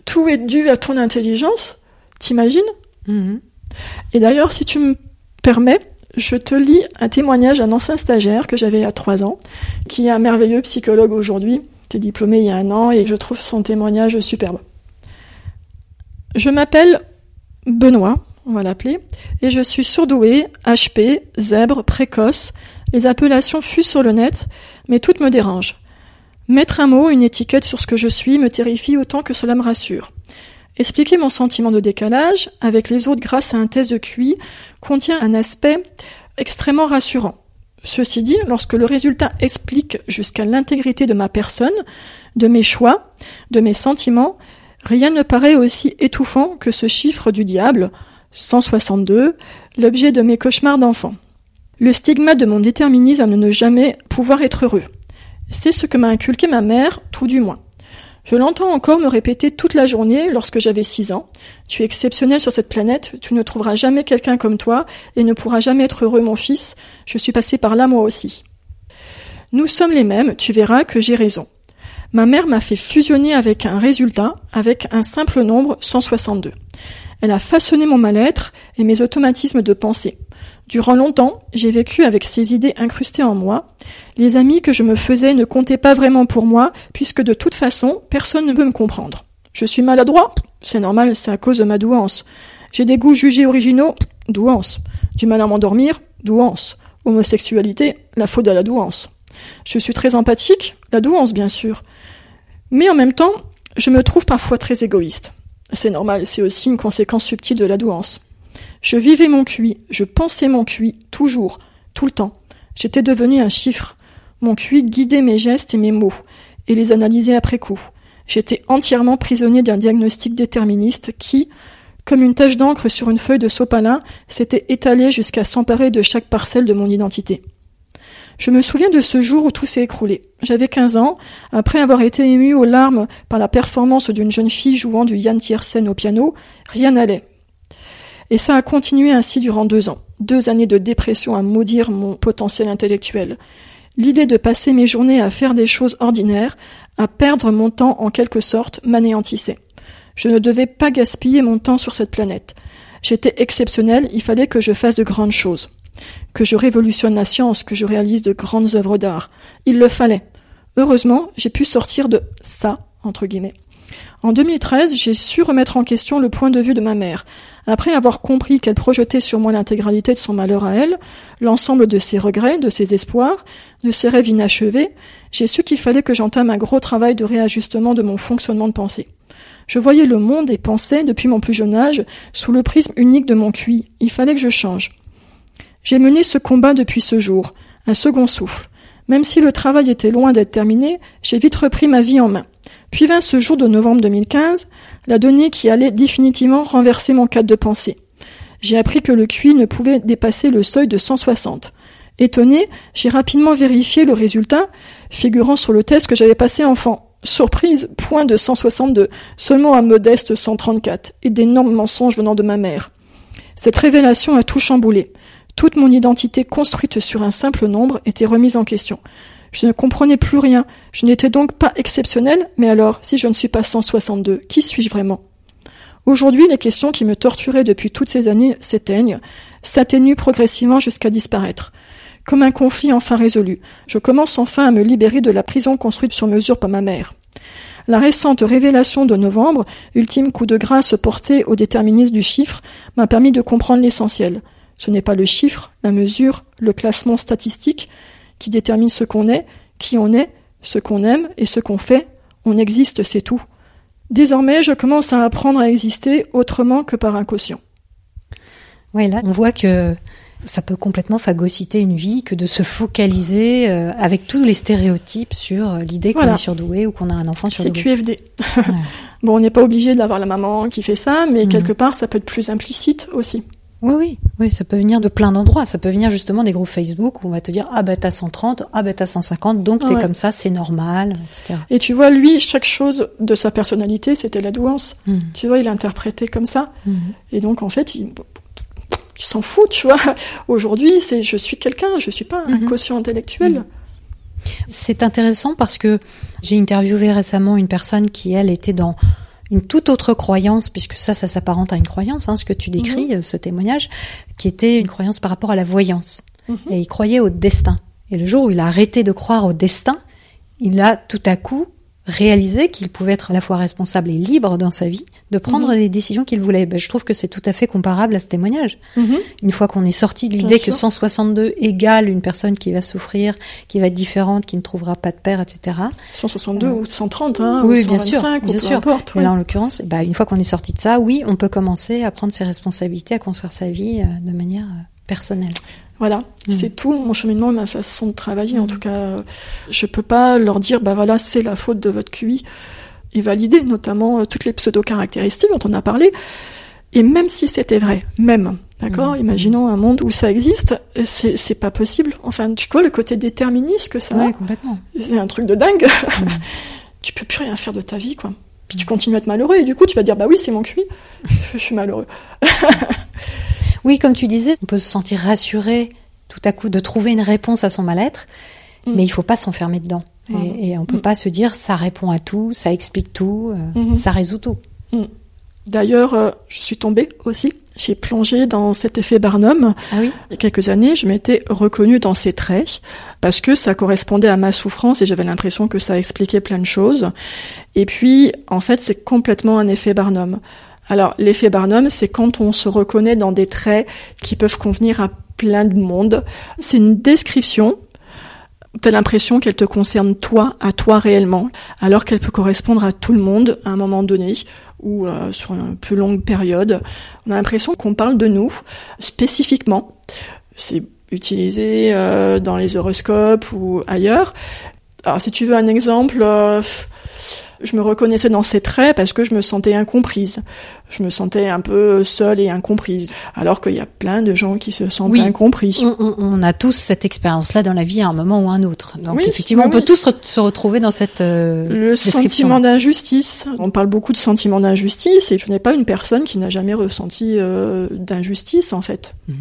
tout est dû à ton intelligence, t'imagines? Mhm. Et d'ailleurs, si tu me permets, je te lis un témoignage d'un ancien stagiaire que j'avais il y a trois ans, qui est un merveilleux psychologue aujourd'hui, était diplômé il y a un an et je trouve son témoignage superbe. Je m'appelle Benoît, on va l'appeler, et je suis surdoué, HP, zèbre, précoce. Les appellations fusent sur le net, mais toutes me dérangent. Mettre un mot, une étiquette sur ce que je suis me terrifie autant que cela me rassure. Expliquer mon sentiment de décalage avec les autres grâce à un test de QI contient un aspect extrêmement rassurant. Ceci dit, lorsque le résultat explique jusqu'à l'intégrité de ma personne, de mes choix, de mes sentiments, rien ne paraît aussi étouffant que ce chiffre du diable, 162, l'objet de mes cauchemars d'enfant. Le stigma de mon déterminisme à ne jamais pouvoir être heureux. C'est ce que m'a inculqué ma mère, tout du moins. Je l'entends encore me répéter toute la journée lorsque j'avais six ans. Tu es exceptionnel sur cette planète, tu ne trouveras jamais quelqu'un comme toi et ne pourras jamais être heureux mon fils, je suis passé par là moi aussi. Nous sommes les mêmes, tu verras que j'ai raison. Ma mère m'a fait fusionner avec un résultat, avec un simple nombre 162. Elle a façonné mon mal-être et mes automatismes de pensée. Durant longtemps, j'ai vécu avec ces idées incrustées en moi. Les amis que je me faisais ne comptaient pas vraiment pour moi, puisque de toute façon, personne ne peut me comprendre. Je suis maladroit C'est normal, c'est à cause de ma douance. J'ai des goûts jugés originaux Douance. Du mal à m'endormir Douance. Homosexualité La faute à la douance. Je suis très empathique La douance, bien sûr. Mais en même temps, je me trouve parfois très égoïste. C'est normal, c'est aussi une conséquence subtile de la douance. Je vivais mon QI, je pensais mon QI, toujours, tout le temps. J'étais devenu un chiffre. Mon QI guidait mes gestes et mes mots, et les analysait après coup. J'étais entièrement prisonnier d'un diagnostic déterministe qui, comme une tache d'encre sur une feuille de sopalin, s'était étalé jusqu'à s'emparer de chaque parcelle de mon identité. Je me souviens de ce jour où tout s'est écroulé. J'avais 15 ans, après avoir été ému aux larmes par la performance d'une jeune fille jouant du Yann Tiersen au piano, rien n'allait. Et ça a continué ainsi durant deux ans. Deux années de dépression à maudire mon potentiel intellectuel. L'idée de passer mes journées à faire des choses ordinaires, à perdre mon temps en quelque sorte, m'anéantissait. Je ne devais pas gaspiller mon temps sur cette planète. J'étais exceptionnel, il fallait que je fasse de grandes choses. Que je révolutionne la science, que je réalise de grandes œuvres d'art. Il le fallait. Heureusement, j'ai pu sortir de ça, entre guillemets. En 2013, j'ai su remettre en question le point de vue de ma mère. Après avoir compris qu'elle projetait sur moi l'intégralité de son malheur à elle, l'ensemble de ses regrets, de ses espoirs, de ses rêves inachevés, j'ai su qu'il fallait que j'entame un gros travail de réajustement de mon fonctionnement de pensée. Je voyais le monde et pensais, depuis mon plus jeune âge, sous le prisme unique de mon QI. Il fallait que je change. J'ai mené ce combat depuis ce jour, un second souffle. Même si le travail était loin d'être terminé, j'ai vite repris ma vie en main. Puis vint ce jour de novembre 2015, la donnée qui allait définitivement renverser mon cadre de pensée. J'ai appris que le QI ne pouvait dépasser le seuil de 160. Étonné, j'ai rapidement vérifié le résultat figurant sur le test que j'avais passé enfant. Surprise, point de 162, seulement un modeste 134, et d'énormes mensonges venant de ma mère. Cette révélation a tout chamboulé. Toute mon identité construite sur un simple nombre était remise en question. Je ne comprenais plus rien. Je n'étais donc pas exceptionnel, mais alors, si je ne suis pas 162, qui suis-je vraiment? Aujourd'hui, les questions qui me torturaient depuis toutes ces années s'éteignent, s'atténuent progressivement jusqu'à disparaître. Comme un conflit enfin résolu, je commence enfin à me libérer de la prison construite sur mesure par ma mère. La récente révélation de novembre, ultime coup de grâce porté au déterminisme du chiffre, m'a permis de comprendre l'essentiel. Ce n'est pas le chiffre, la mesure, le classement statistique qui détermine ce qu'on est, qui on est, ce qu'on aime et ce qu'on fait. On existe, c'est tout. Désormais, je commence à apprendre à exister autrement que par un quotient. Oui, là, on voit que ça peut complètement phagocyter une vie que de se focaliser euh, avec tous les stéréotypes sur euh, l'idée qu'on est surdoué ou qu'on a un enfant surdoué. C'est QFD. bon, on n'est pas obligé d'avoir la maman qui fait ça, mais mhm. quelque part, ça peut être plus implicite aussi. Oui, oui, oui, ça peut venir de plein d'endroits. Ça peut venir justement des groupes Facebook où on va te dire ah bah t'as 130, ah bah t'as 150, donc t'es comme ça, c'est normal, etc. Et tu vois, lui, chaque chose de sa personnalité, c'était la douance. Hmm. Tu vois, il interprétait comme ça. Hmm. Et donc en fait, il, s'en fout, tu vois. Aujourd'hui, c'est je suis quelqu'un, je suis pas un hmm. quotient intellectuel. C'est intéressant parce que j'ai interviewé récemment une personne qui elle était dans une toute autre croyance, puisque ça, ça s'apparente à une croyance, hein, ce que tu décris, mhm. euh, ce témoignage, qui était une croyance par rapport à la voyance. Mhm. Et il croyait au destin. Et le jour où il a arrêté de croire au destin, il a tout à coup réaliser qu'il pouvait être à la fois responsable et libre dans sa vie, de prendre mhm. les décisions qu'il voulait. Ben, je trouve que c'est tout à fait comparable à ce témoignage. Mhm. Une fois qu'on est sorti de l'idée que 162 égale une personne qui va souffrir, qui va être différente, qui ne trouvera pas de père, etc. 162 ou 130, hein, oui, ou bien sûr, bien peu sûr. Importe, là, en l'occurrence, ben, une fois qu'on est sorti de ça, oui, on peut commencer à prendre ses responsabilités, à construire sa vie euh, de manière euh, personnelle. Voilà, mm. c'est tout mon cheminement, ma façon de travailler. En mm. tout cas, je peux pas leur dire, bah voilà, c'est la faute de votre QI et valider notamment euh, toutes les pseudo-caractéristiques dont on a parlé. Et même si c'était vrai, même, d'accord, mm. imaginons un monde où ça existe, c'est pas possible. Enfin, tu vois le côté déterministe que ça ouais, complètement. C'est un truc de dingue. tu peux plus rien faire de ta vie, quoi. Puis tu continues à être malheureux et du coup tu vas dire bah oui c'est mon QI, je suis malheureux. Oui, comme tu disais, on peut se sentir rassuré tout à coup de trouver une réponse à son mal-être, mm. mais il faut pas s'enfermer dedans. Et, on peut mm. pas se dire ça répond à tout, ça explique tout, euh, mm-hmm. ça résout tout. Mm. D'ailleurs, euh, je suis tombée aussi. J'ai plongé dans cet effet Barnum. Ah oui Il y a quelques années, je m'étais reconnue dans ces traits parce que ça correspondait à ma souffrance et j'avais l'impression que ça expliquait plein de choses. Et puis, en fait, c'est complètement un effet Barnum. Alors, l'effet Barnum, c'est quand on se reconnaît dans des traits qui peuvent convenir à plein de monde. C'est une description. T'as l'impression qu'elle te concerne toi, à toi réellement, alors qu'elle peut correspondre à tout le monde à un moment donné ou euh, sur une plus longue période. On a l'impression qu'on parle de nous spécifiquement. C'est utilisé euh, dans les horoscopes ou ailleurs. Alors si tu veux un exemple, euh, je me reconnaissais dans ces traits parce que je me sentais incomprise. Je me sentais un peu seule et incomprise. Alors qu'il y a plein de gens qui se sentent incompris. On, a tous cette expérience-là dans la vie à un moment ou un autre. Donc effectivement, on peut tous se retrouver dans cette euh, Le sentiment d'injustice. On parle beaucoup de sentiment d'injustice et je n'ai pas une personne qui n'a jamais ressenti euh, d'injustice en fait. Mhm.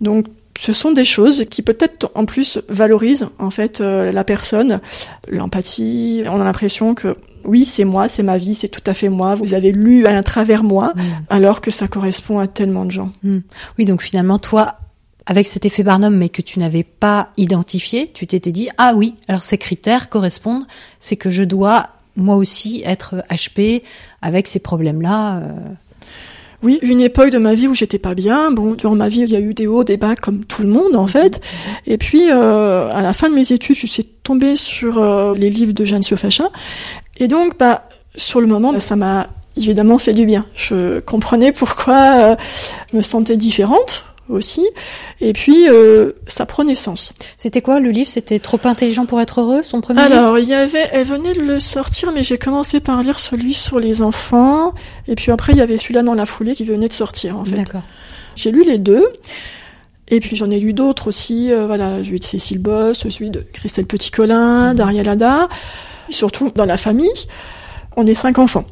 Donc ce sont des choses qui peut-être en plus valorisent en fait euh, la personne, l'empathie. On a l'impression que oui, c'est moi, c'est ma vie, c'est tout à fait moi. Vous avez lu à travers moi, mm. alors que ça correspond à tellement de gens. Mm. Oui, donc finalement, toi, avec cet effet Barnum, mais que tu n'avais pas identifié, tu t'étais dit ah oui, alors ces critères correspondent, c'est que je dois moi aussi être HP avec ces problèmes-là. Euh. Oui, une époque de ma vie où j'étais pas bien. Bon, durant ma vie, il y a eu des hauts, des bas, comme tout le monde en fait. Et puis, euh, à la fin de mes études, je suis tombée sur euh, les livres de Jeanne Siofacha. Et donc, bah, sur le moment, ça m'a évidemment fait du bien. Je comprenais pourquoi euh, je me sentais différente aussi. Et puis, euh, ça prenait sens. C'était quoi le livre? C'était Trop intelligent pour être heureux, son premier Alors, il y avait, elle venait de le sortir, mais j'ai commencé par lire celui sur les enfants. Et puis après, il y avait celui-là dans la foulée qui venait de sortir, en fait. D'accord. J'ai lu les deux. Et puis j'en ai lu d'autres aussi, euh, voilà, celui de Cécile Boss, celui de Christelle Petit-Colin, Daria Lada, surtout dans la famille. On est cinq enfants.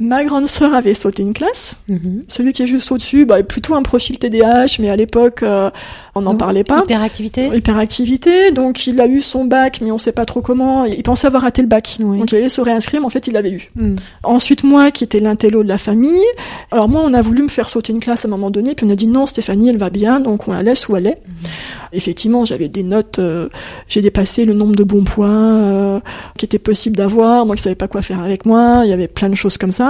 Ma grande sœur avait sauté une classe. Mhm. Celui qui est juste au-dessus, bah, plutôt un profil TDAH, mais à l'époque, euh, on n'en parlait pas. Hyperactivité Hyperactivité, donc il a eu son bac, mais on sait pas trop comment. Il pensait avoir raté le bac, Oui. donc il allait se réinscrire, mais en fait il l'avait eu. Hmm. Ensuite, moi, qui était l'intello de la famille. Alors moi, on a voulu me faire sauter une classe à un moment donné, puis on a dit non, Stéphanie, elle va bien, donc on la laisse où elle est. Effectivement, j'avais des notes, euh, j'ai dépassé le nombre de bons points euh, qui était possible d'avoir, donc ils savaient pas quoi faire avec moi, il y avait plein de choses comme ça.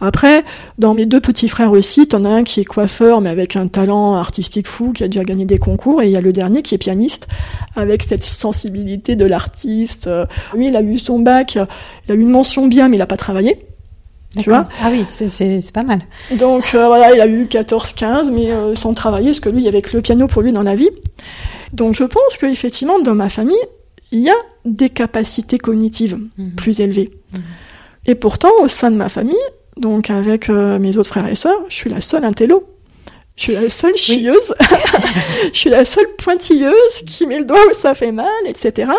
Après, dans mes deux petits frères aussi, t'en as un qui est coiffeur, mais avec un talent artistique fou, qui a déjà gagné des concours, et il y a le dernier qui est pianiste, avec cette sensibilité de l'artiste. Euh, Lui, il a eu son bac, il a eu une mention bien, mais il a pas travaillé. Tu D'accord. Ah oui, c'est pas mal. Donc euh, voilà, il a eu 14-15, mais euh, sans travailler, parce que lui, il y avait que le piano pour lui dans la vie. Donc je pense qu'effectivement, dans ma famille, il y a des capacités cognitives Mhm. plus élevées. Mhm. Et pourtant, au sein de ma famille, donc avec euh, mes autres frères et sœurs, je suis la seule intello. Je suis la seule chieuse. je suis la seule pointilleuse qui met le doigt où ça fait mal, etc.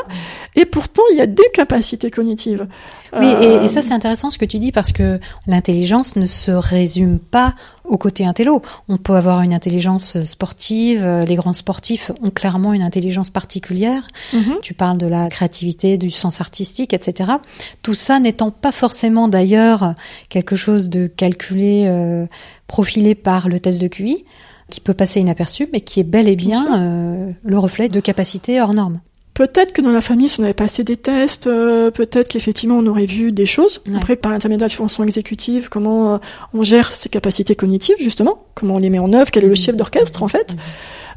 Et pourtant, il y a des capacités cognitives. Oui, et, Euh, et ça c'est intéressant ce que tu dis parce que l'intelligence ne se résume pas au côté intello. On peut avoir une intelligence sportive, euh, les grands sportifs ont clairement une intelligence particulière. mhm. Tu parles de la créativité, du sens artistique, etc. Tout ça n'étant pas forcément d'ailleurs quelque chose de calculé, euh, profilé par le test de QI, qui peut passer inaperçu, mais qui est bel et Bien euh, le reflet de capacités hors normes. Peut-être que dans la famille, si on avait passé des tests, euh, peut-être qu'effectivement on aurait vu des choses. Ouais. Après, par l'intermédiaire de fonctions exécutives, comment euh, on gère ses capacités cognitives, justement, comment on les met en œuvre, quel est le chef d'orchestre en fait.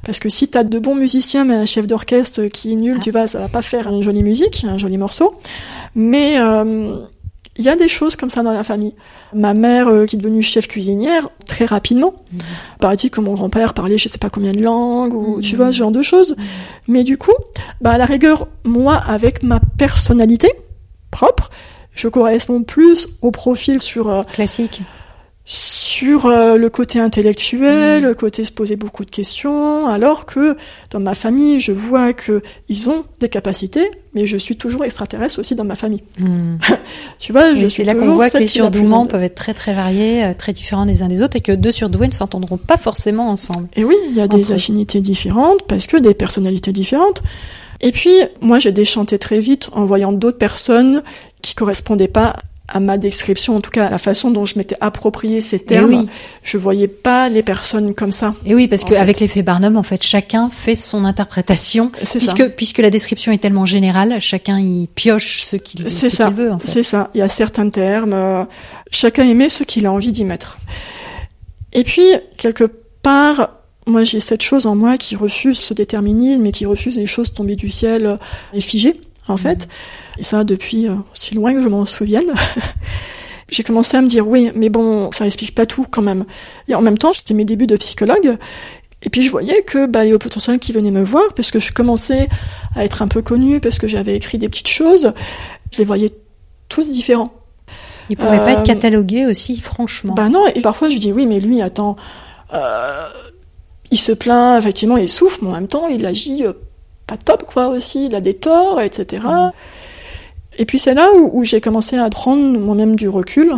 Parce que si t'as de bons musiciens, mais un chef d'orchestre qui est nul, Ah. tu vas, ça va pas faire une jolie musique, un joli morceau. Mais euh, il y a des choses comme ça dans la famille. Ma mère, euh, qui est devenue chef cuisinière, très rapidement. Mhm. Paraît-il que mon grand-père parlait je sais pas combien de langues, ou tu vois, ce genre de choses. Mais du coup, bah, à la rigueur, moi, avec ma personnalité propre, je corresponds plus au profil sur euh, Classique. Sur euh, le côté intellectuel, Mm. le côté se poser beaucoup de questions, alors que dans ma famille, je vois que ils ont des capacités, mais je suis toujours extraterrestre aussi dans ma famille. Hmm. Tu vois, je Et suis c'est là qu'on voit que les surdouements peuvent être très très variés, euh, très différents des uns des autres, et que deux surdoués ne s'entendront pas forcément ensemble. Et oui, il y a des eux. affinités différentes parce que des personnalités différentes. Et puis, moi, j'ai déchanté très vite en voyant d'autres personnes qui correspondaient pas à ma description, en tout cas à la façon dont je m'étais approprié ces termes. oui. Je voyais pas les personnes comme ça. Et oui, parce qu'avec l'effet Barnum, en fait, chacun fait son interprétation, C'est ça. puisque puisque la description est tellement générale, chacun y pioche ce qu'il veut. En fait. C'est ça. Il y a certains termes. euh, chacun émet ce qu'il a envie d'y mettre. Et puis, quelque part, moi, j'ai cette chose en moi qui refuse ce déterminisme et qui refuse les choses tombées du ciel euh, et figées, en fait. Et ça, depuis euh, si loin que je m'en souvienne. j'ai commencé à me dire, oui, mais bon, ça explique pas tout quand même. Et en même temps, c'était mes débuts de psychologue. Et puis je voyais que bah, les hauts potentiels qui venaient me voir, parce que je commençais à être un peu connue, parce que j'avais écrit des petites choses, je les voyais tous différents. Il pouvait pas Euh, être catalogué aussi, franchement. Bah non, et parfois je dis oui, mais lui, attends, euh, il se plaint, effectivement, il souffre, mais en même temps, il agit euh, pas top, quoi, aussi, il a des torts, etc. Et puis c'est là où, où j'ai commencé à prendre moi-même du recul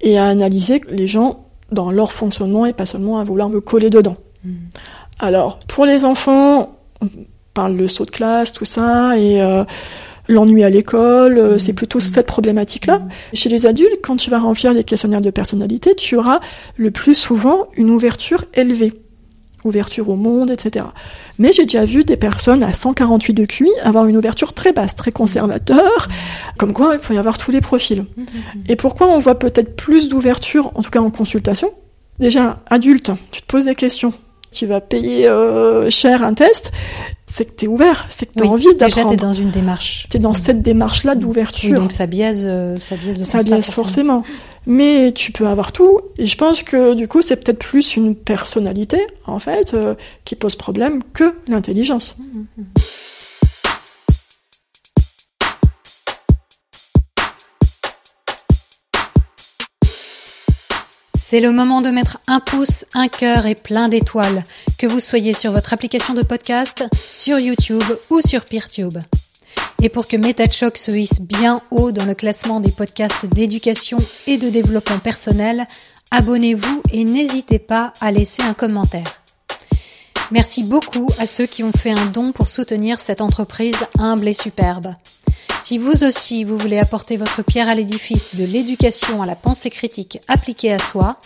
et à analyser les gens dans leur fonctionnement et pas seulement à vouloir me coller dedans. Mm. Alors, pour les enfants, on parle de saut de classe, tout ça, et euh, l'ennui à l'école, euh, Mm. c'est plutôt cette problématique-là. Mm. Chez les adultes, quand tu vas remplir des questionnaires de personnalité, tu auras le plus souvent une ouverture élevée. Ouverture au monde, etc. Mais j'ai déjà vu des personnes à 148 de QI avoir une ouverture très basse, très conservateur, comme quoi il peut y avoir tous les profils. Mhm. Et pourquoi on voit peut-être plus d'ouverture, en tout cas en consultation? Déjà, adulte, tu te poses des questions, tu vas payer euh, cher un test, c'est que tu es ouvert, c'est que tu as Oui, envie déjà, t'es d'apprendre. dans une démarche. C'est dans cette démarche-là Oui, d'ouverture. donc ça biaise, euh, ça biaise le ça biaise forcément. Mais tu peux avoir tout. Et je pense que du coup, c'est peut-être plus une personnalité, en fait, euh, qui pose problème que l'intelligence. C'est le moment de mettre un pouce, un cœur et plein d'étoiles, que vous soyez sur votre application de podcast, sur YouTube ou sur PeerTube. Et pour que MetaChoc se hisse bien haut dans le classement des podcasts d'éducation et de développement personnel, abonnez-vous et n'hésitez pas à laisser un commentaire. Merci beaucoup à ceux qui ont fait un don pour soutenir cette entreprise humble et superbe. Si vous aussi vous voulez apporter votre pierre à l'édifice de l'éducation à la pensée critique appliquée à soi,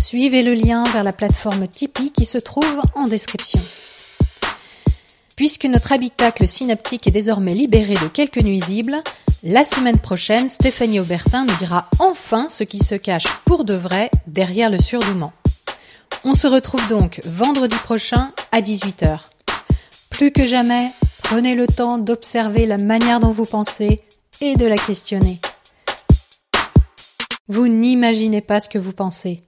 suivez le lien vers la plateforme Tipeee qui se trouve en description. Puisque notre habitacle synaptique est désormais libéré de quelques nuisibles, la semaine prochaine, Stéphanie Aubertin nous dira enfin ce qui se cache pour de vrai derrière le surdouement. On se retrouve donc vendredi prochain à 18h. Plus que jamais, Prenez le temps d'observer la manière dont vous pensez et de la questionner. Vous n'imaginez pas ce que vous pensez.